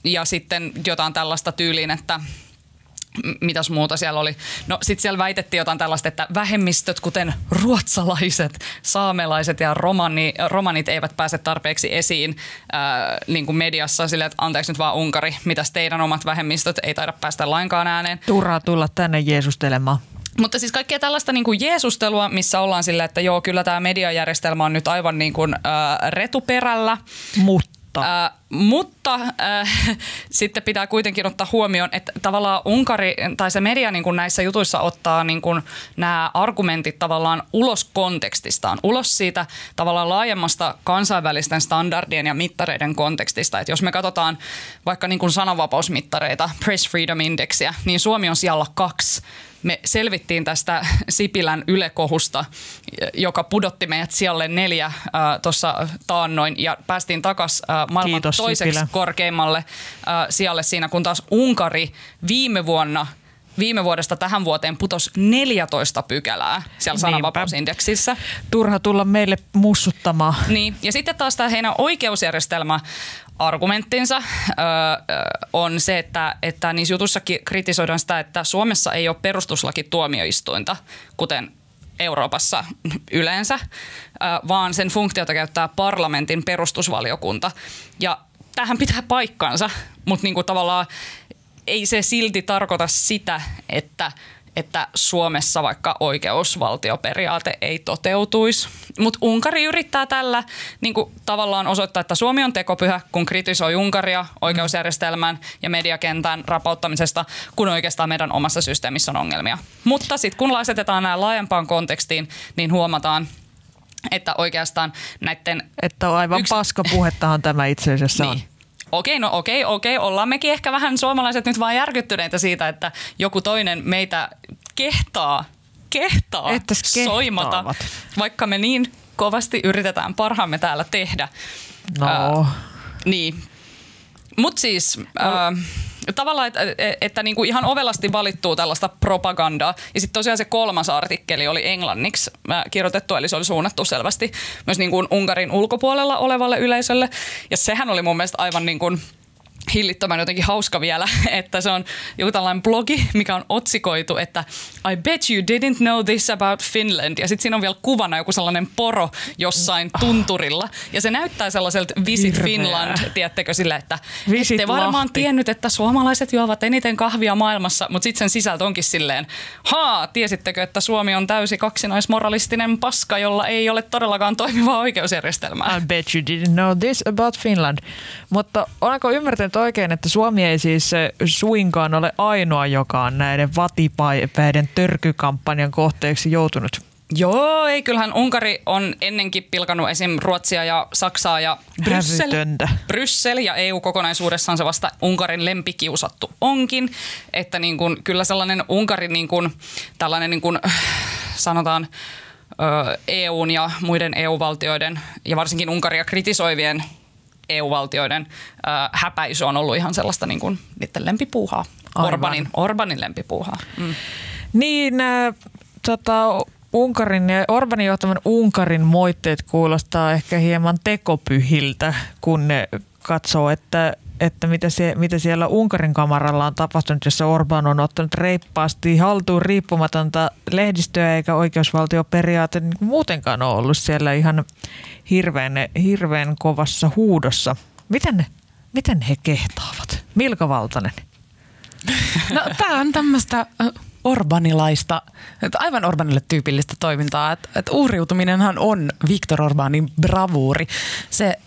Ja sitten jotain tällaista tyyliin, että mitäs muuta siellä oli. No sitten siellä väitettiin jotain tällaista, että vähemmistöt, kuten ruotsalaiset, saamelaiset ja romani, romanit eivät pääse tarpeeksi esiin ää, niin kuin mediassa sille, että anteeksi nyt vaan Unkari, mitäs teidän omat vähemmistöt ei taida päästä lainkaan ääneen. Turhaa tulla tänne jeesustelemaan. Mutta siis kaikkea tällaista niin kuin jeesustelua, missä ollaan silleen, että joo, kyllä tämä mediajärjestelmä on nyt aivan niin kuin, ää, retuperällä. Mutta. Ää, mutta äh, sitten pitää kuitenkin ottaa huomioon, että tavallaan Unkari tai se media niin kuin näissä jutuissa ottaa niin kuin nämä argumentit tavallaan ulos kontekstistaan, ulos siitä tavallaan laajemmasta kansainvälisten standardien ja mittareiden kontekstista. Että jos me katsotaan vaikka niin kuin sananvapausmittareita, Press Freedom Indexia, niin Suomi on siellä kaksi me selvittiin tästä Sipilän ylekohusta, joka pudotti meidät siellä neljä äh, tuossa taannoin ja päästiin takaisin äh, maailman Kiitos, toiseksi Sipilä. korkeimmalle äh, sijalle siinä, kun taas Unkari viime vuonna – viime vuodesta tähän vuoteen putos 14 pykälää siellä sananvapausindeksissä. Turha tulla meille mussuttamaan. Niin, ja sitten taas tämä heidän oikeusjärjestelmä argumenttinsa ö, on se, että, että niissä jutuissa kritisoidaan sitä, että Suomessa ei ole perustuslaki tuomioistuinta, kuten Euroopassa yleensä, vaan sen funktiota käyttää parlamentin perustusvaliokunta. Ja tähän pitää paikkansa, mutta niin kuin tavallaan ei se silti tarkoita sitä, että että Suomessa vaikka oikeusvaltioperiaate ei toteutuisi. Mutta Unkari yrittää tällä niin kuin, tavallaan osoittaa, että Suomi on tekopyhä, kun kritisoi Unkaria oikeusjärjestelmän ja mediakentän rapauttamisesta, kun oikeastaan meidän omassa systeemissä on ongelmia. Mutta sitten kun laisetetaan nämä laajempaan kontekstiin, niin huomataan, että oikeastaan näiden... Että on aivan yks... paskapuhettahan tämä itse asiassa niin. on okei, no okei, okei, ollaan mekin ehkä vähän suomalaiset nyt vaan järkyttyneitä siitä, että joku toinen meitä kehtaa, kehtaa Ettäs soimata, vaikka me niin kovasti yritetään parhaamme täällä tehdä. No. Äh, niin. Mutta siis... Äh, tavallaan, että, että niin kuin ihan ovelasti valittuu tällaista propagandaa. Ja sitten tosiaan se kolmas artikkeli oli englanniksi kirjoitettu, eli se oli suunnattu selvästi myös niin kuin Unkarin ulkopuolella olevalle yleisölle. Ja sehän oli mun mielestä aivan niin kuin hillittömän jotenkin hauska vielä, että se on joku tällainen blogi, mikä on otsikoitu, että I bet you didn't know this about Finland. Ja sitten siinä on vielä kuvana joku sellainen poro jossain tunturilla. Ja se näyttää sellaiselta Visit Hirveä. Finland, tiedättekö sille, että Visit ette varmaan Lahti. tiennyt, että suomalaiset juovat eniten kahvia maailmassa, mutta sitten sen sisältö onkin silleen, haa, tiesittekö, että Suomi on täysi kaksinaismoralistinen paska, jolla ei ole todellakaan toimivaa oikeusjärjestelmää. I bet you didn't know this about Finland. Mutta olenko ymmärtänyt nyt oikein, että Suomi ei siis eh, suinkaan ole ainoa, joka on näiden vatipäiden törkykampanjan kohteeksi joutunut? Joo, ei kyllähän Unkari on ennenkin pilkannut esim. Ruotsia ja Saksaa ja Bryssel. Bryssel ja EU kokonaisuudessaan se vasta Unkarin lempikiusattu onkin. Että niin kun, kyllä sellainen Unkarin niin kun, tällainen niin kun, sanotaan EUn ja muiden EU-valtioiden ja varsinkin Unkaria kritisoivien EU-valtioiden äh, häpäisy on ollut ihan sellaista niin kuin niiden lempipuuhaa. Orbanin, Orbanin lempipuuhaa. Mm. Niin, äh, tota, Unkarin ja Orbanin johtaman Unkarin moitteet kuulostaa ehkä hieman tekopyhiltä, kun ne katsoo, että että mitä, se, mitä siellä Unkarin kamaralla on tapahtunut, jossa Orban on ottanut reippaasti haltuun riippumatonta lehdistöä eikä oikeusvaltioperiaate niin muutenkaan ole ollut siellä ihan hirveän, hirveän kovassa huudossa. Miten, miten he kehtaavat? Milka Valtanen? No tämä on tämmöistä orbanilaista, aivan Orbanille tyypillistä toimintaa. Että et uhriutuminenhan on Viktor Orbanin bravuuri. Se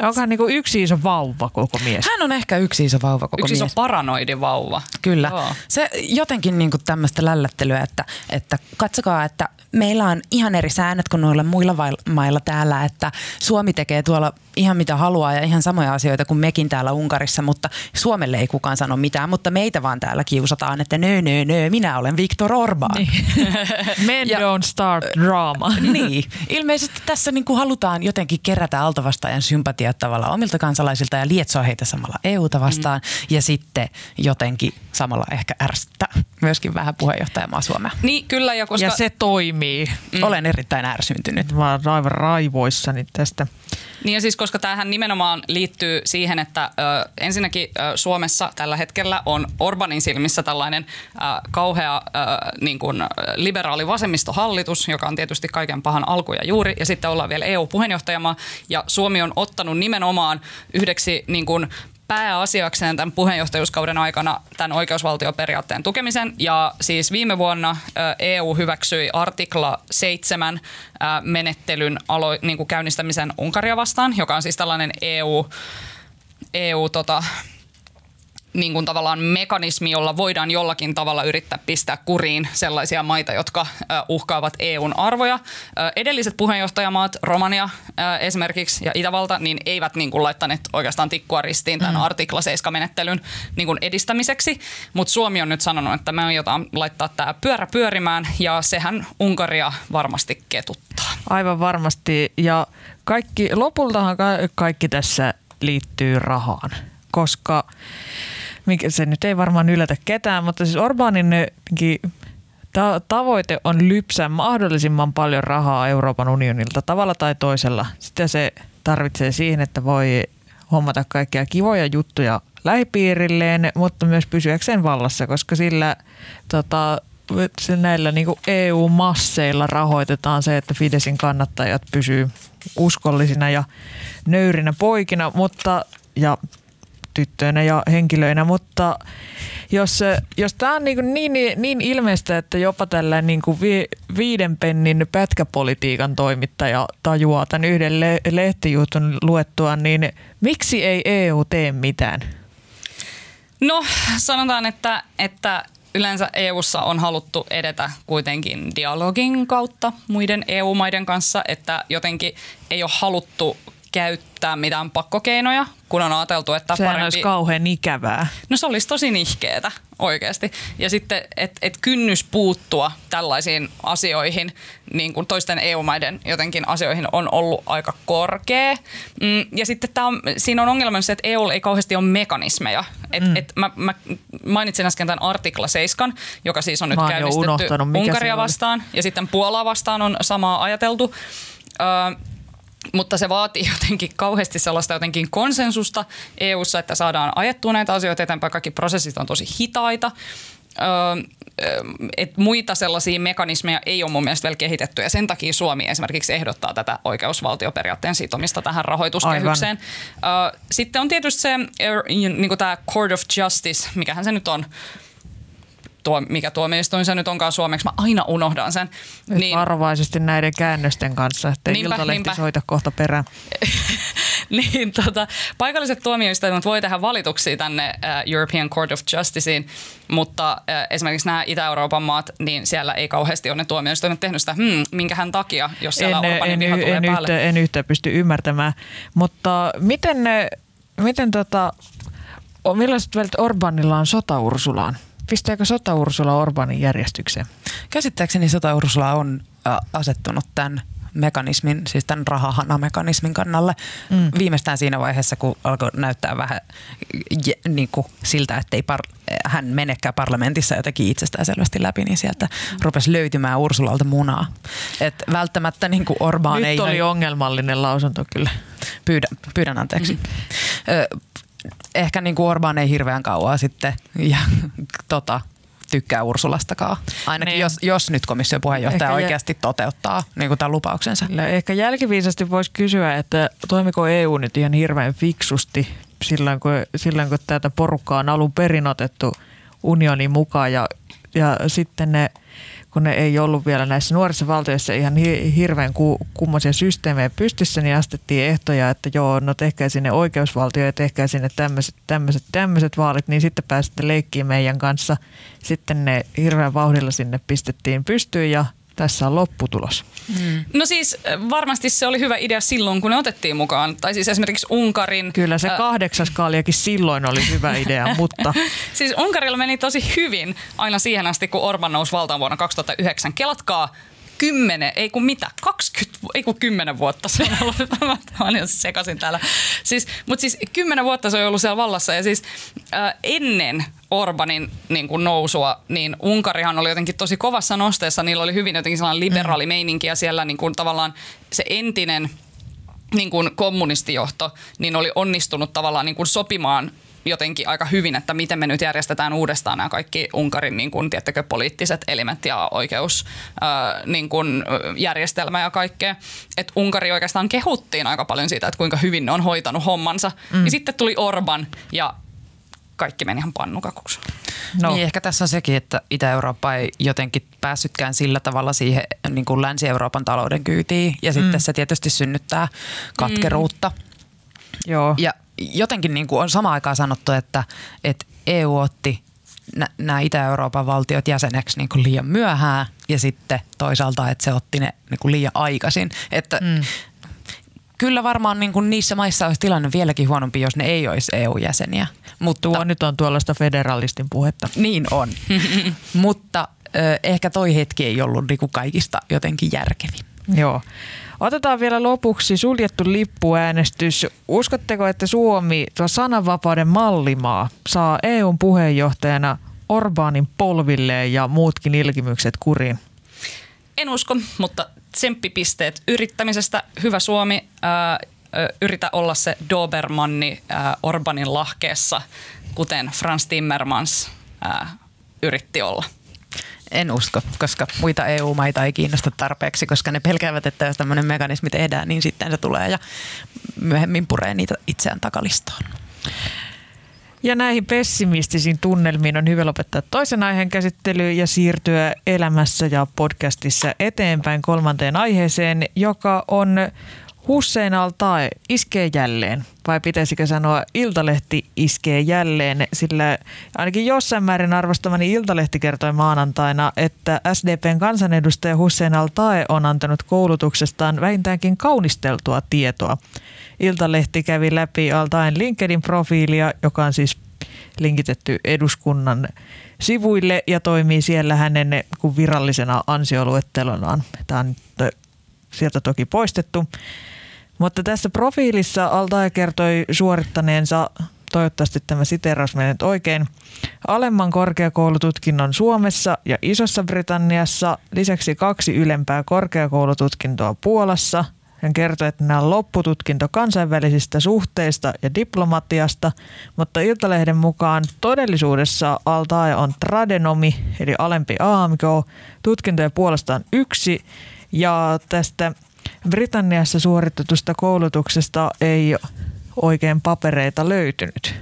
Onko hän niinku yksi iso vauva koko mies? Hän on ehkä yksi iso vauva koko yksi mies. Yksi iso paranoidi vauva. Kyllä. Joo. Se jotenkin niinku tämmöistä lällättelyä, että, että katsokaa, että meillä on ihan eri säännöt kuin noilla muilla mailla täällä, että Suomi tekee tuolla ihan mitä haluaa ja ihan samoja asioita kuin mekin täällä Unkarissa, mutta Suomelle ei kukaan sano mitään, mutta meitä vaan täällä kiusataan, että nö, nö, nö, minä olen Viktor Orban. Niin. Men ja, don't start drama. niin. Ilmeisesti tässä niin kuin halutaan jotenkin kerätä altavastajan sympatiat tavallaan omilta kansalaisilta ja lietsoa heitä samalla EUta vastaan mm. ja sitten jotenkin samalla ehkä ärsyttää myöskin vähän puheenjohtajamaa Suomea. Niin, kyllä. Ja, koska... ja se toimii. Mm. Olen erittäin ärsyntynyt. Mä oon aivan raivoissani tästä. Niin ja siis koska tämähän nimenomaan liittyy siihen, että ö, ensinnäkin ö, Suomessa tällä hetkellä on Orbanin silmissä tällainen ö, kauhea ö, niin kuin liberaali vasemmistohallitus, joka on tietysti kaiken pahan alku ja juuri, ja sitten ollaan vielä EU-puheenjohtajamaa, ja Suomi on ottanut nimenomaan yhdeksi niin kuin pääasiakseen tämän puheenjohtajuuskauden aikana tämän oikeusvaltioperiaatteen tukemisen. Ja siis viime vuonna EU hyväksyi artikla 7 menettelyn alo, niin kuin käynnistämisen Unkaria vastaan, joka on siis tällainen EU EU tota, niin kuin tavallaan mekanismi, jolla voidaan jollakin tavalla yrittää pistää kuriin sellaisia maita, jotka uhkaavat EUn arvoja. Edelliset puheenjohtajamaat, Romania esimerkiksi ja Itävalta, niin eivät niin kuin laittaneet oikeastaan tikkua ristiin tämän mm. artikla 7-menettelyn niin kuin edistämiseksi, mutta Suomi on nyt sanonut, että me aiotaan laittaa tämä pyörä pyörimään ja sehän Unkaria varmasti ketuttaa. Aivan varmasti ja kaikki, lopultahan kaikki tässä liittyy rahaan, koska mikä se nyt ei varmaan yllätä ketään, mutta siis Orbanin ta- tavoite on lypsää mahdollisimman paljon rahaa Euroopan unionilta tavalla tai toisella. Sitä se tarvitsee siihen, että voi hommata kaikkia kivoja juttuja lähipiirilleen, mutta myös pysyäkseen vallassa, koska sillä tota, näillä niin EU-masseilla rahoitetaan se, että Fidesin kannattajat pysyy uskollisina ja nöyrinä poikina, mutta ja tyttöinä ja henkilöinä, mutta jos, jos tämä on niin, niin, niin ilmeistä, että jopa tällä niin kuin vi, viiden pennin pätkäpolitiikan toimittaja tajuaa tämän yhden le, lehtijutun luettua, niin miksi ei EU tee mitään? No sanotaan, että, että yleensä EU:ssa on haluttu edetä kuitenkin dialogin kautta muiden EU-maiden kanssa, että jotenkin ei ole haluttu käyttää mitään pakkokeinoja, kun on ajateltu, että Sehän parempi... olisi kauhean ikävää. No se olisi tosi nihkeetä oikeasti. Ja sitten, että et kynnys puuttua tällaisiin asioihin, niin kuin toisten EU-maiden jotenkin asioihin, on ollut aika korkea. Mm, ja sitten tää on, siinä on ongelma se, että EU ei kauheasti ole mekanismeja. Et, mm. et mä, mä mainitsin äsken tämän artikla 7, joka siis on nyt käynnistetty Unkaria vastaan. Ja sitten Puolaa vastaan on samaa ajateltu. Öö, mutta se vaatii jotenkin kauheasti sellaista jotenkin konsensusta EU:ssa, että saadaan ajettua näitä asioita eteenpäin. Kaikki prosessit on tosi hitaita. Öö, et muita sellaisia mekanismeja ei ole mun mielestä vielä kehitetty ja sen takia Suomi esimerkiksi ehdottaa tätä oikeusvaltioperiaatteen sitomista tähän rahoituskehykseen. Öö, sitten on tietysti se er, niin tämä Court of Justice, mikähän se nyt on, tuo, mikä tuomioistuin se nyt onkaan suomeksi, mä aina unohdan sen. Nyt niin, varovaisesti näiden käännösten kanssa, että niinpä, Iltalehti niinpä. soita kohta perään. niin, tota, paikalliset tuomioistuimet voi tehdä valituksia tänne uh, European Court of Justiceen, mutta uh, esimerkiksi nämä Itä-Euroopan maat, niin siellä ei kauheasti ole ne tuomioistuimet tehnyt sitä, hmm, minkähän takia, jos siellä en, Orbanin en, viha tulee en päälle. Yhtä, en yhtä pysty ymmärtämään, mutta miten, ne, miten tota, millaiset välit Orbanilla on sota Ursulaan? Pistääkö sota Ursula Orbanin järjestykseen? Käsittääkseni sota Ursula on asettunut tämän mekanismin, siis tämän rahahanamekanismin kannalle mm. viimeistään siinä vaiheessa, kun alkoi näyttää vähän niin kuin siltä, että ei par- hän menekään parlamentissa jotenkin itsestään selvästi läpi, niin sieltä mm. rupesi löytymään Ursulalta munaa. Et välttämättä niin kuin Orbán Nyt ei... oli ongelmallinen lausunto kyllä. Pyydän, pyydän anteeksi. Mm-hmm ehkä niin kuin Orban ei hirveän kauan sitten ja tota, tykkää Ursulastakaan. Ainakin niin. jos, jos nyt komission puheenjohtaja ehkä oikeasti jä... toteuttaa niin kuin tämän lupauksensa. Ehkä jälkiviisasti voisi kysyä, että toimiko EU nyt ihan hirveän fiksusti silloin, kun, silloin, kun tätä porukkaa on alun perin otettu unionin mukaan ja, ja sitten ne – kun ne ei ollut vielä näissä nuorissa valtioissa ihan hirveän kummoisia systeemejä pystyssä, niin astettiin ehtoja, että joo, no tehkää sinne oikeusvaltio ja tehkää sinne tämmöiset, tämmöiset, tämmöiset vaalit, niin sitten pääsitte leikkiin meidän kanssa. Sitten ne hirveän vauhdilla sinne pistettiin pystyyn ja tässä on lopputulos. Mm. No siis varmasti se oli hyvä idea silloin, kun ne otettiin mukaan. Tai siis esimerkiksi Unkarin... Kyllä se kahdeksas kaaliakin silloin oli hyvä idea, mutta... siis Unkarilla meni tosi hyvin aina siihen asti, kun Orban nousi valtaan vuonna 2009. Kelatkaa kymmenen, ei kun mitä, 20, ei kun kymmenen vuotta se on ollut, mä olen sekaisin täällä. Siis, mutta siis kymmenen vuotta se on ollut siellä vallassa ja siis äh, ennen Orbanin niin kuin nousua, niin Unkarihan oli jotenkin tosi kovassa nosteessa, niillä oli hyvin jotenkin sellainen liberaali mm. meininki ja siellä niin kuin tavallaan se entinen niin kuin kommunistijohto, niin oli onnistunut tavallaan niin kuin sopimaan jotenkin aika hyvin, että miten me nyt järjestetään uudestaan nämä kaikki Unkarin niin kuin, tiettäkö, poliittiset elimet ja oikeus ää, niin kuin, järjestelmä ja kaikkea. Että Unkari oikeastaan kehuttiin aika paljon siitä, että kuinka hyvin ne on hoitanut hommansa. Mm. Ja sitten tuli Orban ja kaikki meni ihan pannukakuksi. No. Niin ehkä tässä on sekin, että Itä-Eurooppa ei jotenkin päässytkään sillä tavalla siihen niin kuin Länsi-Euroopan talouden kyytiin. Ja mm. sitten se tietysti synnyttää katkeruutta. Mm. Joo. Ja jotenkin niin kuin on sama aikaan sanottu, että, että EU otti nämä Itä-Euroopan valtiot jäseneksi niin kuin liian myöhään ja sitten toisaalta, että se otti ne niin kuin liian aikaisin. Että mm. Kyllä varmaan niin kuin niissä maissa olisi tilanne vieläkin huonompi, jos ne ei olisi EU-jäseniä. Mutta Tuo nyt on tuollaista federalistin puhetta. Niin on, mutta ö, ehkä toi hetki ei ollut niin kuin kaikista jotenkin järkevi. Joo. Otetaan vielä lopuksi suljettu lippuäänestys. Uskotteko, että Suomi, tuo sananvapauden mallimaa, saa EUn puheenjohtajana Orbaanin polvilleen ja muutkin ilkimykset kuriin? En usko, mutta tsemppipisteet yrittämisestä. Hyvä Suomi, ää, yritä olla se Dobermanni ää, Orbanin lahkeessa, kuten Franz Timmermans ää, yritti olla. En usko, koska muita EU-maita ei kiinnosta tarpeeksi, koska ne pelkäävät, että jos tämmöinen mekanismi tehdään, niin sitten se tulee ja myöhemmin puree niitä itseään takalistoon. Ja näihin pessimistisiin tunnelmiin on hyvä lopettaa toisen aiheen käsittely ja siirtyä elämässä ja podcastissa eteenpäin kolmanteen aiheeseen, joka on Hussein al iskee jälleen, vai pitäisikö sanoa Iltalehti iskee jälleen, sillä ainakin jossain määrin arvostamani Iltalehti kertoi maanantaina, että SDPn kansanedustaja Hussein al on antanut koulutuksestaan vähintäänkin kaunisteltua tietoa. Iltalehti kävi läpi Altaen LinkedIn-profiilia, joka on siis linkitetty eduskunnan sivuille ja toimii siellä hänen virallisena ansioluettelonaan. Tämä on sieltä toki poistettu. Mutta tässä profiilissa Altaja kertoi suorittaneensa, toivottavasti tämä siteraus menee oikein, alemman korkeakoulututkinnon Suomessa ja Isossa Britanniassa, lisäksi kaksi ylempää korkeakoulututkintoa Puolassa. Hän kertoi, että nämä on loppututkinto kansainvälisistä suhteista ja diplomatiasta, mutta Iltalehden mukaan todellisuudessa Altaja on tradenomi, eli alempi AMK, tutkintoja puolestaan yksi, ja tästä Britanniassa suoritetusta koulutuksesta ei oikein papereita löytynyt.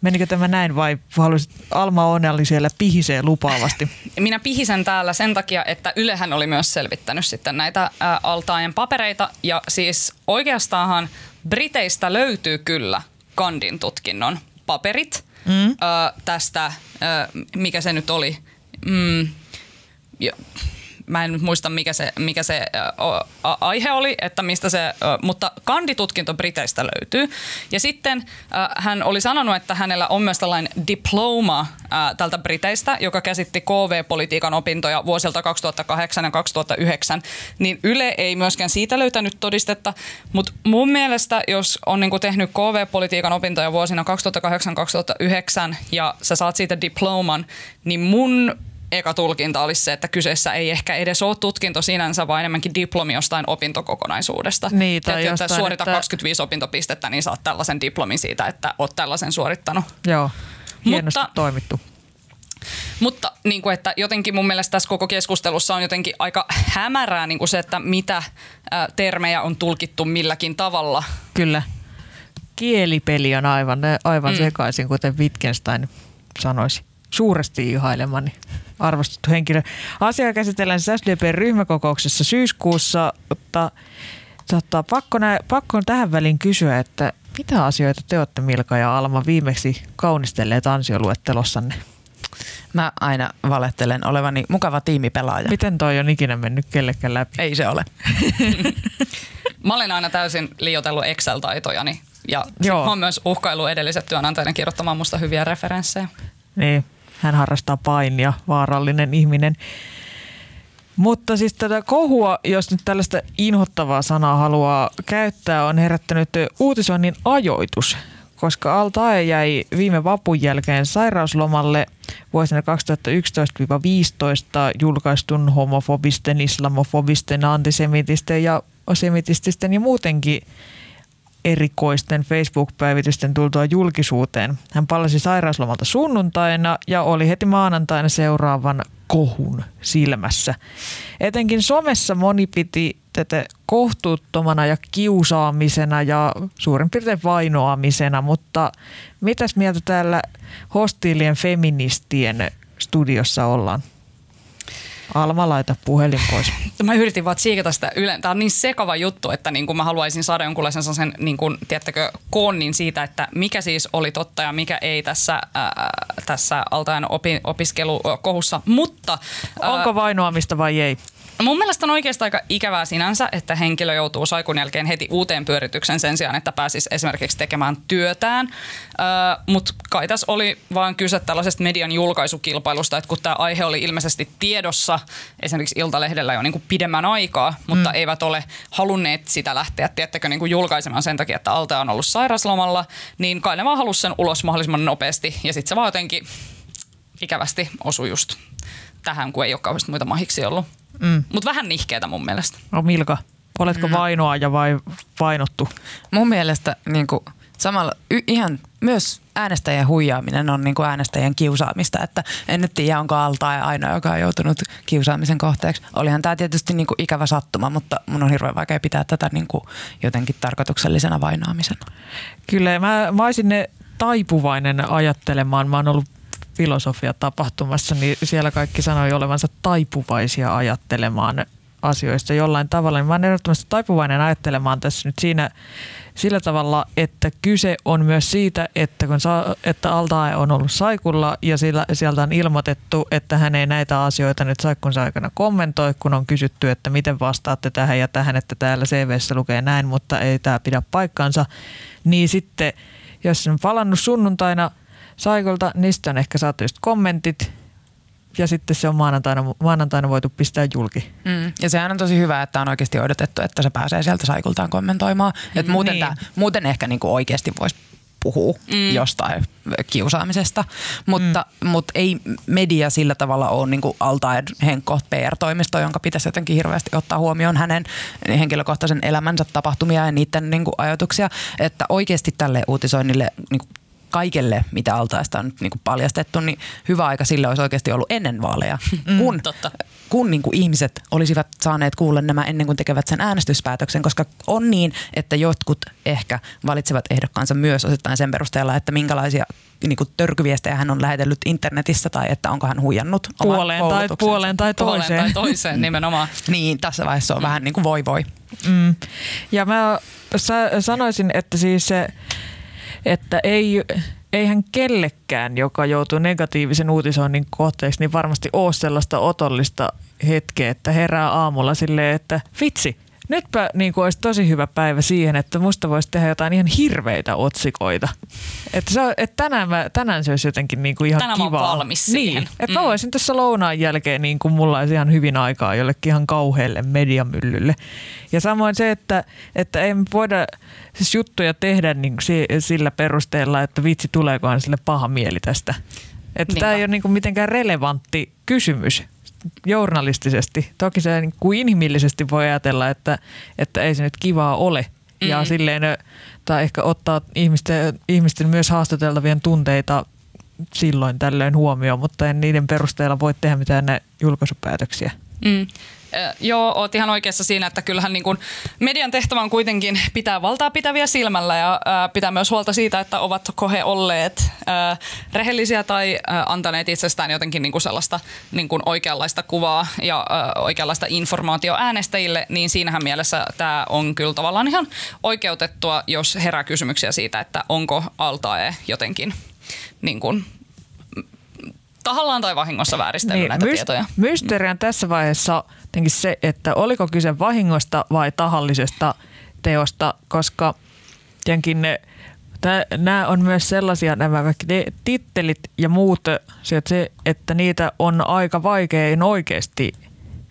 Menikö tämä näin vai haluaisit, Alma One siellä pihisee lupaavasti? Minä pihisen täällä sen takia, että Ylehän oli myös selvittänyt sitten näitä ää, Altaajan papereita. Ja siis oikeastaanhan Briteistä löytyy kyllä kandin tutkinnon paperit mm. ää, tästä, ää, mikä se nyt oli, mm, mä en nyt muista mikä se, mikä se ä, aihe oli, että mistä se, ä, mutta kanditutkinto Briteistä löytyy. Ja sitten ä, hän oli sanonut, että hänellä on myös tällainen diploma ä, tältä Briteistä, joka käsitti KV-politiikan opintoja vuosilta 2008 ja 2009, niin Yle ei myöskään siitä löytänyt todistetta, mutta mun mielestä, jos on niinku tehnyt KV-politiikan opintoja vuosina 2008-2009 ja sä saat siitä diploman, niin mun eka tulkinta olisi se, että kyseessä ei ehkä edes ole tutkinto sinänsä, vaan enemmänkin diplomi jostain opintokokonaisuudesta. Niin, tai Tiedätkö, jostain, että suorita että... 25 opintopistettä, niin saat tällaisen diplomin siitä, että oot tällaisen suorittanut. Joo, hienosti Mutta, toimittu. Mutta niin kuin, että jotenkin mun mielestä tässä koko keskustelussa on jotenkin aika hämärää niin kuin se, että mitä ä, termejä on tulkittu milläkin tavalla. Kyllä. Kielipeli on aivan, aivan mm. sekaisin, kuten Wittgenstein sanoisi suuresti ihailemani arvostettu henkilö. Asiaa käsitellään siis SDP-ryhmäkokouksessa syyskuussa, mutta tota, pakko, nä, pakko tähän väliin kysyä, että mitä asioita te olette Milka ja Alma viimeksi kaunistelleet ansioluettelossanne? Mä aina valettelen olevani mukava tiimipelaaja. Miten toi on ikinä mennyt kellekään läpi? Ei se ole. Mä olen aina täysin liiotellut Excel-taitojani ja mä oon myös uhkailu edelliset työnantajien kirjoittamaan musta hyviä referenssejä. Niin, hän harrastaa painia, vaarallinen ihminen. Mutta siis tätä kohua, jos nyt tällaista inhottavaa sanaa haluaa käyttää, on herättänyt uutisoinnin ajoitus, koska Altae jäi viime vapun jälkeen sairauslomalle vuosina 2011-2015 julkaistun homofobisten, islamofobisten, antisemitisten ja semitististen ja muutenkin erikoisten Facebook-päivitysten tultua julkisuuteen. Hän palasi sairauslomalta sunnuntaina ja oli heti maanantaina seuraavan kohun silmässä. Etenkin somessa moni piti tätä kohtuuttomana ja kiusaamisena ja suurin piirtein vainoamisena, mutta mitäs mieltä täällä hostiilien feministien studiossa ollaan? Alma, laita puhelin pois. Mä yritin vaan tsiikata sitä yle. Tämä on niin sekava juttu, että niin kuin mä haluaisin saada jonkunlaisen sellaisen, niin kuin, tiedättekö, koonnin siitä, että mikä siis oli totta ja mikä ei tässä, ää, tässä altajan opi, opiskelukohussa. Mutta... Ää, Onko vainoamista vai ei? Mun mielestä on oikeastaan aika ikävää sinänsä, että henkilö joutuu saikun jälkeen heti uuteen pyöritykseen sen sijaan, että pääsisi esimerkiksi tekemään työtään. Öö, Mutta kai tässä oli vaan kyse tällaisesta median julkaisukilpailusta, että kun tämä aihe oli ilmeisesti tiedossa esimerkiksi Iltalehdellä jo niinku pidemmän aikaa, mutta mm. eivät ole halunneet sitä lähteä, tiettäkö, niinku julkaisemaan sen takia, että Alta on ollut sairaslomalla, niin kai ne vaan halusi sen ulos mahdollisimman nopeasti ja sitten se vaan jotenkin ikävästi osui just tähän, kun ei ole kauheasti muita mahiksi ollut. Mm. Mutta vähän nihkeetä mun mielestä. No Milka, oletko mm. vainoaja vai vainottu? Mun mielestä niin kuin, samalla y- ihan myös äänestäjien huijaaminen on niin kuin äänestäjien kiusaamista. Että en nyt tiedä, onko Alta ainoa, joka on joutunut kiusaamisen kohteeksi. Olihan tämä tietysti niin kuin ikävä sattuma, mutta mun on hirveän vaikea pitää tätä niin kuin jotenkin tarkoituksellisena vainoamisena. Kyllä, mä, mä olisin ne taipuvainen ajattelemaan. Mä oon ollut filosofia tapahtumassa, niin siellä kaikki sanoi olevansa taipuvaisia ajattelemaan asioista jollain tavalla. Niin mä olen ehdottomasti taipuvainen ajattelemaan tässä nyt siinä sillä tavalla, että kyse on myös siitä, että kun sa, että Altae on ollut saikulla ja sillä, sieltä on ilmoitettu, että hän ei näitä asioita nyt saikkunsa aikana kommentoi, kun on kysytty, että miten vastaatte tähän ja tähän, että täällä CVssä lukee näin, mutta ei tämä pidä paikkaansa, niin sitten jos on palannut sunnuntaina – Saikolta, niistä on ehkä saatu just kommentit ja sitten se on maanantaina, maanantaina voitu pistää julki. Mm. Ja sehän on tosi hyvä, että on oikeasti odotettu, että se pääsee sieltä Saikultaan kommentoimaan. Mm, Et muuten, niin. tää, muuten ehkä niinku oikeasti voisi puhua mm. jostain kiusaamisesta, mutta, mm. mutta ei media sillä tavalla ole niin altaen Henkko PR-toimisto, jonka pitäisi jotenkin hirveästi ottaa huomioon hänen henkilökohtaisen elämänsä tapahtumia ja niiden niin kuin ajatuksia, että oikeasti tälle uutisoinnille niin kuin kaikelle, mitä altaista on nyt niin kuin paljastettu, niin hyvä aika sille olisi oikeasti ollut ennen vaaleja, mm, kun, totta. kun niin kuin ihmiset olisivat saaneet kuulla nämä ennen kuin tekevät sen äänestyspäätöksen, koska on niin, että jotkut ehkä valitsevat ehdokkaansa myös osittain sen perusteella, että minkälaisia niin kuin törkyviestejä hän on lähetellyt internetissä tai että onko hän huijannut puoleen tai, puoleen tai toiseen. Puoleen tai toiseen nimenomaan. niin, tässä vaiheessa on mm. vähän niin kuin voi voi. Mm. Ja mä sanoisin, että siis se että ei, eihän kellekään, joka joutuu negatiivisen uutisoinnin kohteeksi, niin varmasti ole sellaista otollista hetkeä, että herää aamulla silleen, että vitsi, nytpä niin kuin olisi tosi hyvä päivä siihen, että musta voisi tehdä jotain ihan hirveitä otsikoita. Että, se, että tänään, mä, tänään se olisi jotenkin niin kuin ihan tänään kivaa. Tänään valmis siihen. Niin, että mm. mä voisin tässä lounaan jälkeen, niin kuin mulla olisi ihan hyvin aikaa jollekin ihan kauhealle mediamyllylle. Ja samoin se, että, että ei voida siis juttuja tehdä niin sillä perusteella, että vitsi tuleekohan sille paha mieli tästä. Että tämä ei ole niin kuin mitenkään relevantti kysymys journalistisesti. Toki se niin kuin inhimillisesti voi ajatella, että, että ei se nyt kivaa ole. Mm-hmm. Ja silleen, tai ehkä ottaa ihmisten, ihmisten myös haastateltavien tunteita silloin tällöin huomioon, mutta en niiden perusteella voi tehdä mitään julkaisupäätöksiä. Mm. Joo, oot ihan oikeassa siinä, että kyllähän niin kuin median tehtävä on kuitenkin pitää valtaa pitäviä silmällä ja ää, pitää myös huolta siitä, että ovatko he olleet rehellisiä tai antaneet itsestään jotenkin niin kuin sellaista niin kuin oikeanlaista kuvaa ja ää, oikeanlaista informaatio äänestäjille, niin siinähän mielessä tämä on kyllä tavallaan ihan oikeutettua, jos herää kysymyksiä siitä, että onko altae jotenkin niin kuin tahallaan tai vahingossa vääristellyt niin, näitä myst- tietoja. Mysteeri on tässä vaiheessa se, että oliko kyse vahingosta vai tahallisesta teosta, koska tietenkin ne, nämä on myös sellaisia, nämä kaikki tittelit ja muut, se, että niitä on aika vaikein oikeasti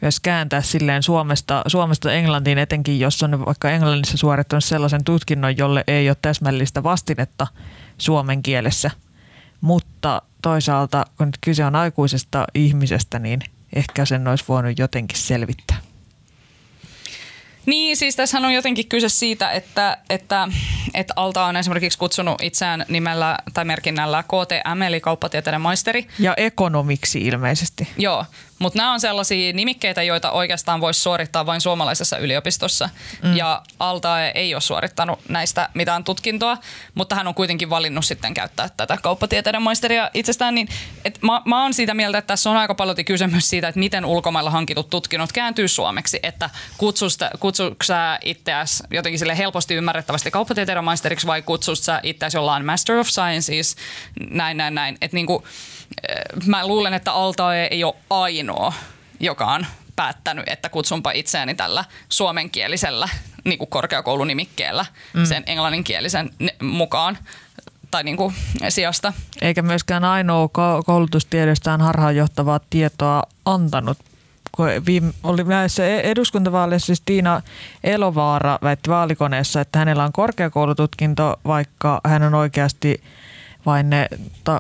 myös kääntää silleen Suomesta, Suomesta Englantiin, etenkin jos on vaikka Englannissa suorittanut sellaisen tutkinnon, jolle ei ole täsmällistä vastinetta suomen kielessä. Mutta toisaalta, kun nyt kyse on aikuisesta ihmisestä, niin ehkä sen olisi voinut jotenkin selvittää. Niin, siis tässä on jotenkin kyse siitä, että, että, että Alta on esimerkiksi kutsunut itseään nimellä tai merkinnällä KTM, eli kauppatieteiden maisteri. Ja ekonomiksi ilmeisesti. Joo, Mutta nämä on sellaisia nimikkeitä, joita oikeastaan voisi suorittaa vain suomalaisessa yliopistossa. Mm. Ja Altae ei ole suorittanut näistä mitään tutkintoa, mutta hän on kuitenkin valinnut sitten käyttää tätä kauppatieteiden maisteria itsestään. Niin, et mä, mä oon siitä mieltä, että tässä on aika paljon kysymys siitä, että miten ulkomailla hankitut tutkinnot kääntyy suomeksi. Että kutsuuko sä itseäsi jotenkin sille helposti ymmärrettävästi kauppatieteiden maisteriksi vai kutsuuko sä itseäsi jollain Master of Sciences, näin, näin, näin. Että niinku, mä luulen, että Altae ei ole ainoa, joka on päättänyt, että kutsunpa itseäni tällä suomenkielisellä niin kuin korkeakoulunimikkeellä mm. sen englanninkielisen mukaan tai niin kuin sijasta. Eikä myöskään ainoa koulutustiedostaan harhaanjohtavaa tietoa antanut. Viime, oli näissä e- eduskuntavaaleissa siis Tiina Elovaara väitti vaalikoneessa, että hänellä on korkeakoulututkinto, vaikka hän on oikeasti vain ne ta,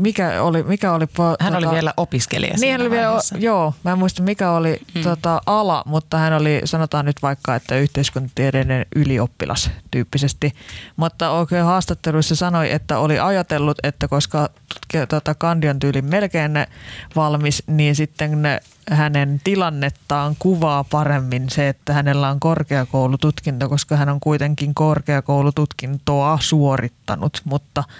mikä oli, mikä oli hän tota, oli vielä opiskelija niin, hän oli vielä, Joo, mä en muista mikä oli hmm. tota, ala, mutta hän oli, sanotaan nyt vaikka, että yhteiskuntatieteiden ylioppilas tyyppisesti. Mutta oikein haastatteluissa sanoi, että oli ajatellut, että koska tota, kandion tyyli melkein valmis, niin sitten ne, hänen tilannettaan kuvaa paremmin se, että hänellä on korkeakoulututkinto, koska hän on kuitenkin korkeakoulututkintoa suorittanut, mutta –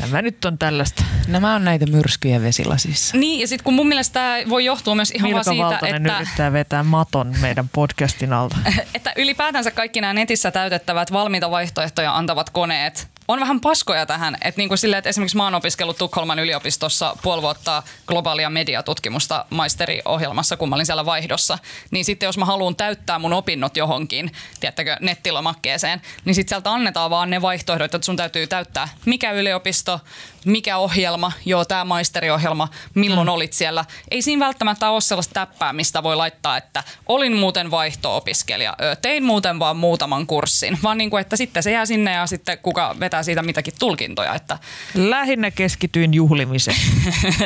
Tämä nyt on tällaista. Nämä on näitä myrskyjä vesilasissa. Niin, ja sitten kun mun mielestä tämä voi johtua myös ihan Milka vaan siitä, Valtonen että... yrittää vetää maton meidän podcastin alta. että ylipäätänsä kaikki nämä netissä täytettävät valmiita vaihtoehtoja antavat koneet on vähän paskoja tähän. Että niin kuin sille, että esimerkiksi mä oon opiskellut Tukholman yliopistossa puoli vuotta globaalia mediatutkimusta maisteriohjelmassa, kun mä olin siellä vaihdossa. Niin sitten jos mä haluan täyttää mun opinnot johonkin, tiedättekö, nettilomakkeeseen, niin sitten sieltä annetaan vaan ne vaihtoehdot, että sun täytyy täyttää mikä yliopisto, mikä ohjelma, joo tämä maisteriohjelma, milloin mm. olit siellä. Ei siinä välttämättä ole sellaista täppää, mistä voi laittaa, että olin muuten vaihto-opiskelija, tein muuten vaan muutaman kurssin, vaan niin kuin, että sitten se jää sinne ja sitten kuka vetää siitä mitäkin tulkintoja. Että... Lähinnä keskityin juhlimiseen.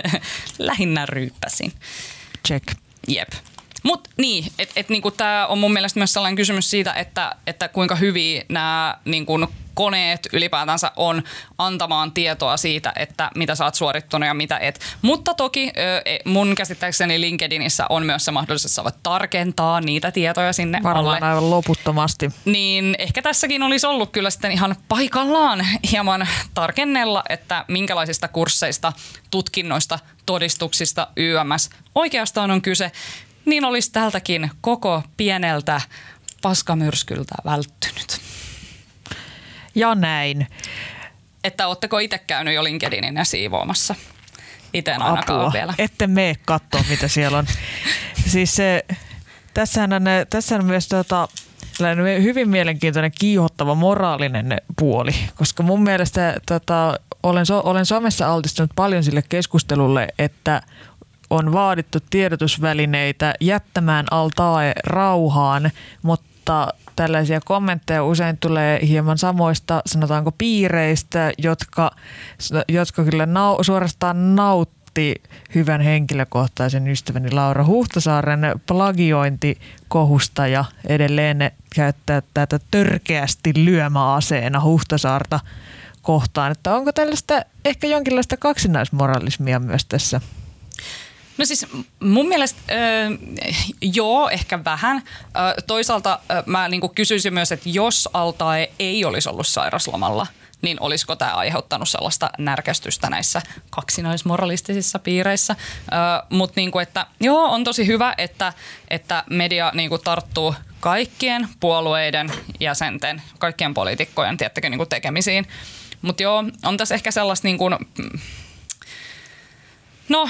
Lähinnä ryyppäsin. Check. Jep. Mutta niin, että et, niinku tämä on mun mielestä myös sellainen kysymys siitä, että, että kuinka hyviä nämä niinku, koneet ylipäätänsä on antamaan tietoa siitä, että mitä sä oot suorittanut ja mitä et. Mutta toki e, mun käsittääkseni LinkedInissä on myös se mahdollisuus saavat tarkentaa niitä tietoja sinne Varmaan alle. aivan loputtomasti. Niin ehkä tässäkin olisi ollut kyllä sitten ihan paikallaan hieman tarkennella, että minkälaisista kursseista, tutkinnoista, todistuksista YMS oikeastaan on kyse niin olisi tältäkin koko pieneltä paskamyrskyltä välttynyt. Ja näin. Että ootteko itse käynyt jo LinkedInin ja siivoamassa? Itse en Apua. vielä. Ette mene katsoa, mitä siellä on. siis se, tässähän on, tässä on myös tota, hyvin mielenkiintoinen kiihottava moraalinen puoli, koska mun mielestä tota, olen, so, olen somessa altistunut paljon sille keskustelulle, että on vaadittu tiedotusvälineitä jättämään altae rauhaan, mutta tällaisia kommentteja usein tulee hieman samoista, sanotaanko piireistä, jotka, jotka kyllä nau, suorastaan nautti hyvän henkilökohtaisen ystäväni Laura Huhtasaaren plagiointikohusta ja edelleen ne käyttää tätä törkeästi lyömäaseena Huhtasaarta kohtaan. Että onko tällaista ehkä jonkinlaista kaksinaismoralismia myös tässä No siis mun mielestä äh, joo, ehkä vähän. Äh, toisaalta äh, mä niinku kysyisin myös, että jos Altae ei olisi ollut sairaslomalla, niin olisiko tämä aiheuttanut sellaista närkästystä näissä kaksinaismoralistisissa piireissä. Äh, Mutta niinku, että joo, on tosi hyvä, että, että media niinku tarttuu kaikkien puolueiden jäsenten, kaikkien poliitikkojen tiettäkö, niinku tekemisiin. Mutta joo, on tässä ehkä sellaista niin kuin, no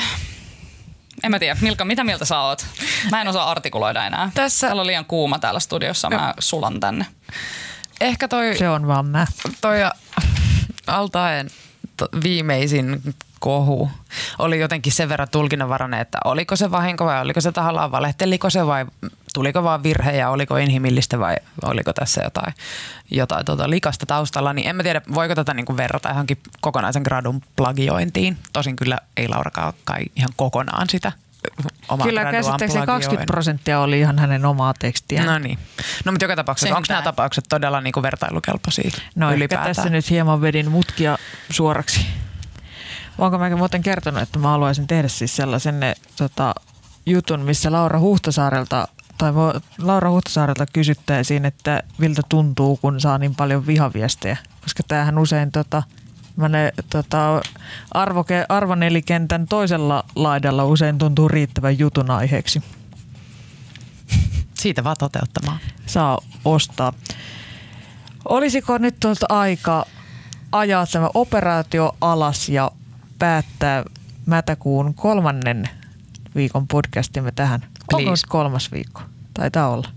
en mä tiedä. Milka, mitä mieltä sä oot? Mä en osaa artikuloida enää. Tässä... Täällä on liian kuuma täällä studiossa. Mä sulan tänne. Ehkä toi... Se on vaan mä. Toi Altaen viimeisin kohu oli jotenkin sen verran tulkinnanvarainen, että oliko se vahinko vai oliko se tahallaan, valehteliko se vai tuliko vaan virhe ja oliko inhimillistä vai oliko tässä jotain, jotain tota likasta taustalla, niin en mä tiedä, voiko tätä niin kuin verrata johonkin kokonaisen gradun plagiointiin. Tosin kyllä ei Laurakaan kai ihan kokonaan sitä omaa Kyllä käsittääkseni 20 prosenttia oli ihan hänen omaa tekstiä. No niin. No mutta joka tapauksessa, onko nämä tapaukset todella niin kuin vertailukelpoisia No ylipäätään? tässä nyt hieman vedin mutkia suoraksi. Onko mä muuten kertonut, että mä haluaisin tehdä siis sellaisen tota, jutun, missä Laura Huhtasaarelta tai Laura Huhtasaarelta kysyttäisiin, että miltä tuntuu, kun saa niin paljon vihaviestejä. Koska tämähän usein tota, ne, tota, arvoke, arvonelikentän toisella laidalla usein tuntuu riittävän jutun aiheeksi. Siitä vaan toteuttamaan. Saa ostaa. Olisiko nyt tuolta aika ajaa tämä operaatio alas ja päättää mätäkuun kolmannen viikon podcastimme tähän? Onko kolmas viikko? Taitaa olla.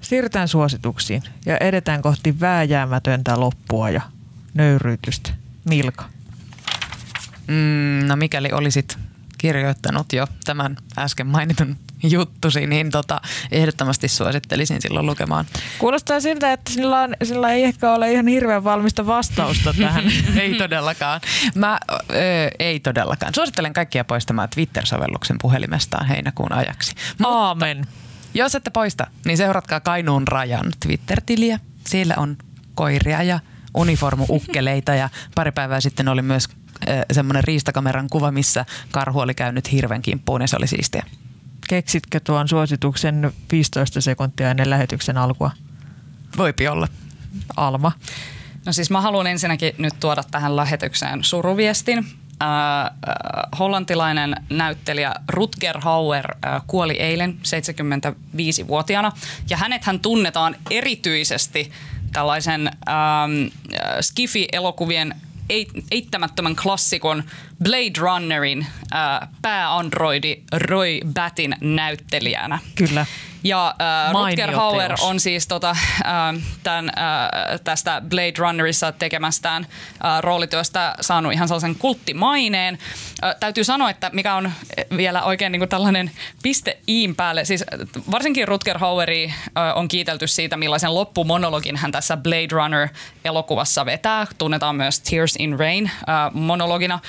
Siirrytään suosituksiin ja edetään kohti vääjäämätöntä loppua ja nöyryytystä. Milka? Mm, no mikäli olisit kirjoittanut jo tämän äsken mainitun juttusi, niin tota, ehdottomasti suosittelisin silloin lukemaan. Kuulostaa siltä, että sillä, on, sillä ei ehkä ole ihan hirveän valmista vastausta tähän. ei todellakaan. Mä, ö, ei todellakaan. Suosittelen kaikkia poistamaan Twitter-sovelluksen puhelimestaan heinäkuun ajaksi. Aamen. Jos ette poista, niin seuratkaa Kainuun rajan Twitter-tiliä. Siellä on koiria ja uniformu-ukkeleita ja pari päivää sitten oli myös semmoinen riistakameran kuva, missä karhu oli käynyt hirven kimppuun ja se oli siistiä. Keksitkö tuon suosituksen 15 sekuntia ennen lähetyksen alkua? Voipi olla. Alma. No siis mä haluan ensinnäkin nyt tuoda tähän lähetykseen suruviestin. Äh, hollantilainen näyttelijä Rutger Hauer äh, kuoli eilen 75-vuotiaana ja hänet hän tunnetaan erityisesti tällaisen ähm, Skifi-elokuvien eittämättömän klassikon Blade Runnerin äh, pääandroidi Roy Battin näyttelijänä. Kyllä. Ja äh, Rutger Hauer teos. on siis tota, äh, tämän, äh, tästä Blade Runnerissa tekemästään äh, roolityöstä saanut ihan sellaisen kulttimaineen. Äh, täytyy sanoa, että mikä on vielä oikein niin kuin tällainen piste iin päälle. Siis varsinkin Rutger Haueri äh, on kiitelty siitä, millaisen loppumonologin hän tässä Blade Runner-elokuvassa vetää. Tunnetaan myös Tears in Rain äh, monologina.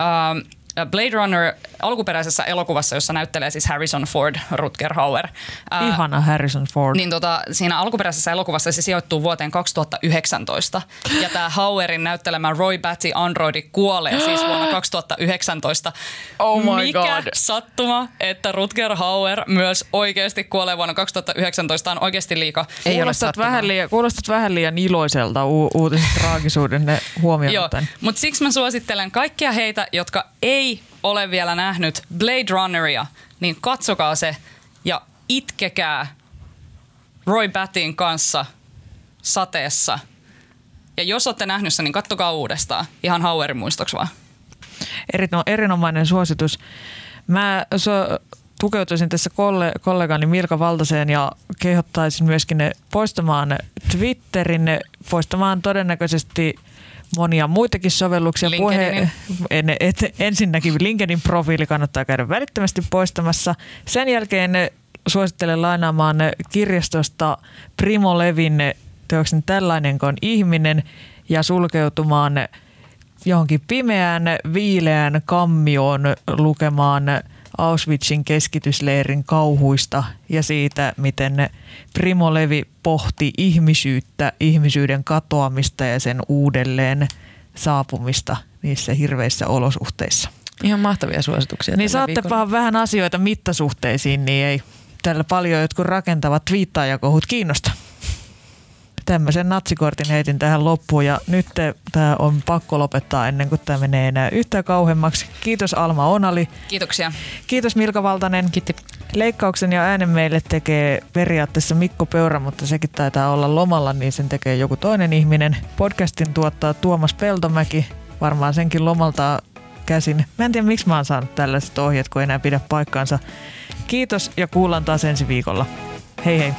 Uh, Blade Runner alkuperäisessä elokuvassa, jossa näyttelee siis Harrison Ford, Rutger Hauer. Ihana Harrison Ford. Niin tota, siinä alkuperäisessä elokuvassa se sijoittuu vuoteen 2019. Ja tämä Hauerin näyttelemä Roy Batty androidi kuolee siis vuonna 2019. Oh my Mikä God. sattuma, että Rutger Hauer myös oikeasti kuolee vuonna 2019 on oikeasti liikaa. Ei kuulostat, vähän liian, kuulostat vähän liian iloiselta u- uutisen traagisuuden huomioon. Joo, mutta siksi mä suosittelen kaikkia heitä, jotka ei ei ole vielä nähnyt Blade Runneria, niin katsokaa se ja itkekää Roy Battin kanssa sateessa. Ja jos olette nähnyt sen, niin kattokaa uudestaan. Ihan Hauerin muistoksi vaan. Erino, erinomainen suositus. Mä so, tukeutuisin tässä kolle, kollegani Milka Valtaseen ja kehottaisin myöskin ne poistamaan Twitterin, poistamaan todennäköisesti – monia muitakin sovelluksia. Puhe, en, et, ensinnäkin LinkedIn profiili kannattaa käydä välittömästi poistamassa. Sen jälkeen suosittelen lainaamaan kirjastosta Primo Levin teoksen Tällainen on ihminen ja sulkeutumaan johonkin pimeään, viileään kammioon lukemaan – Auschwitzin keskitysleirin kauhuista ja siitä, miten Primo Levi pohti ihmisyyttä, ihmisyyden katoamista ja sen uudelleen saapumista niissä hirveissä olosuhteissa. Ihan mahtavia suosituksia. Niin saatte vaan vähän asioita mittasuhteisiin, niin ei tällä paljon jotkut rakentavat twiittaajakohut kiinnosta tämmöisen natsikortin heitin tähän loppuun ja nyt tämä on pakko lopettaa ennen kuin tämä menee enää yhtään kauemmaksi. Kiitos Alma Onali. Kiitoksia. Kiitos Milka Valtanen. Kiitti. Leikkauksen ja äänen meille tekee periaatteessa Mikko Peura, mutta sekin taitaa olla lomalla, niin sen tekee joku toinen ihminen. Podcastin tuottaa Tuomas Peltomäki, varmaan senkin lomalta käsin. Mä en tiedä, miksi mä oon saanut tällaiset ohjeet, kun enää pidä paikkaansa. Kiitos ja kuullaan taas ensi viikolla. Hei hei.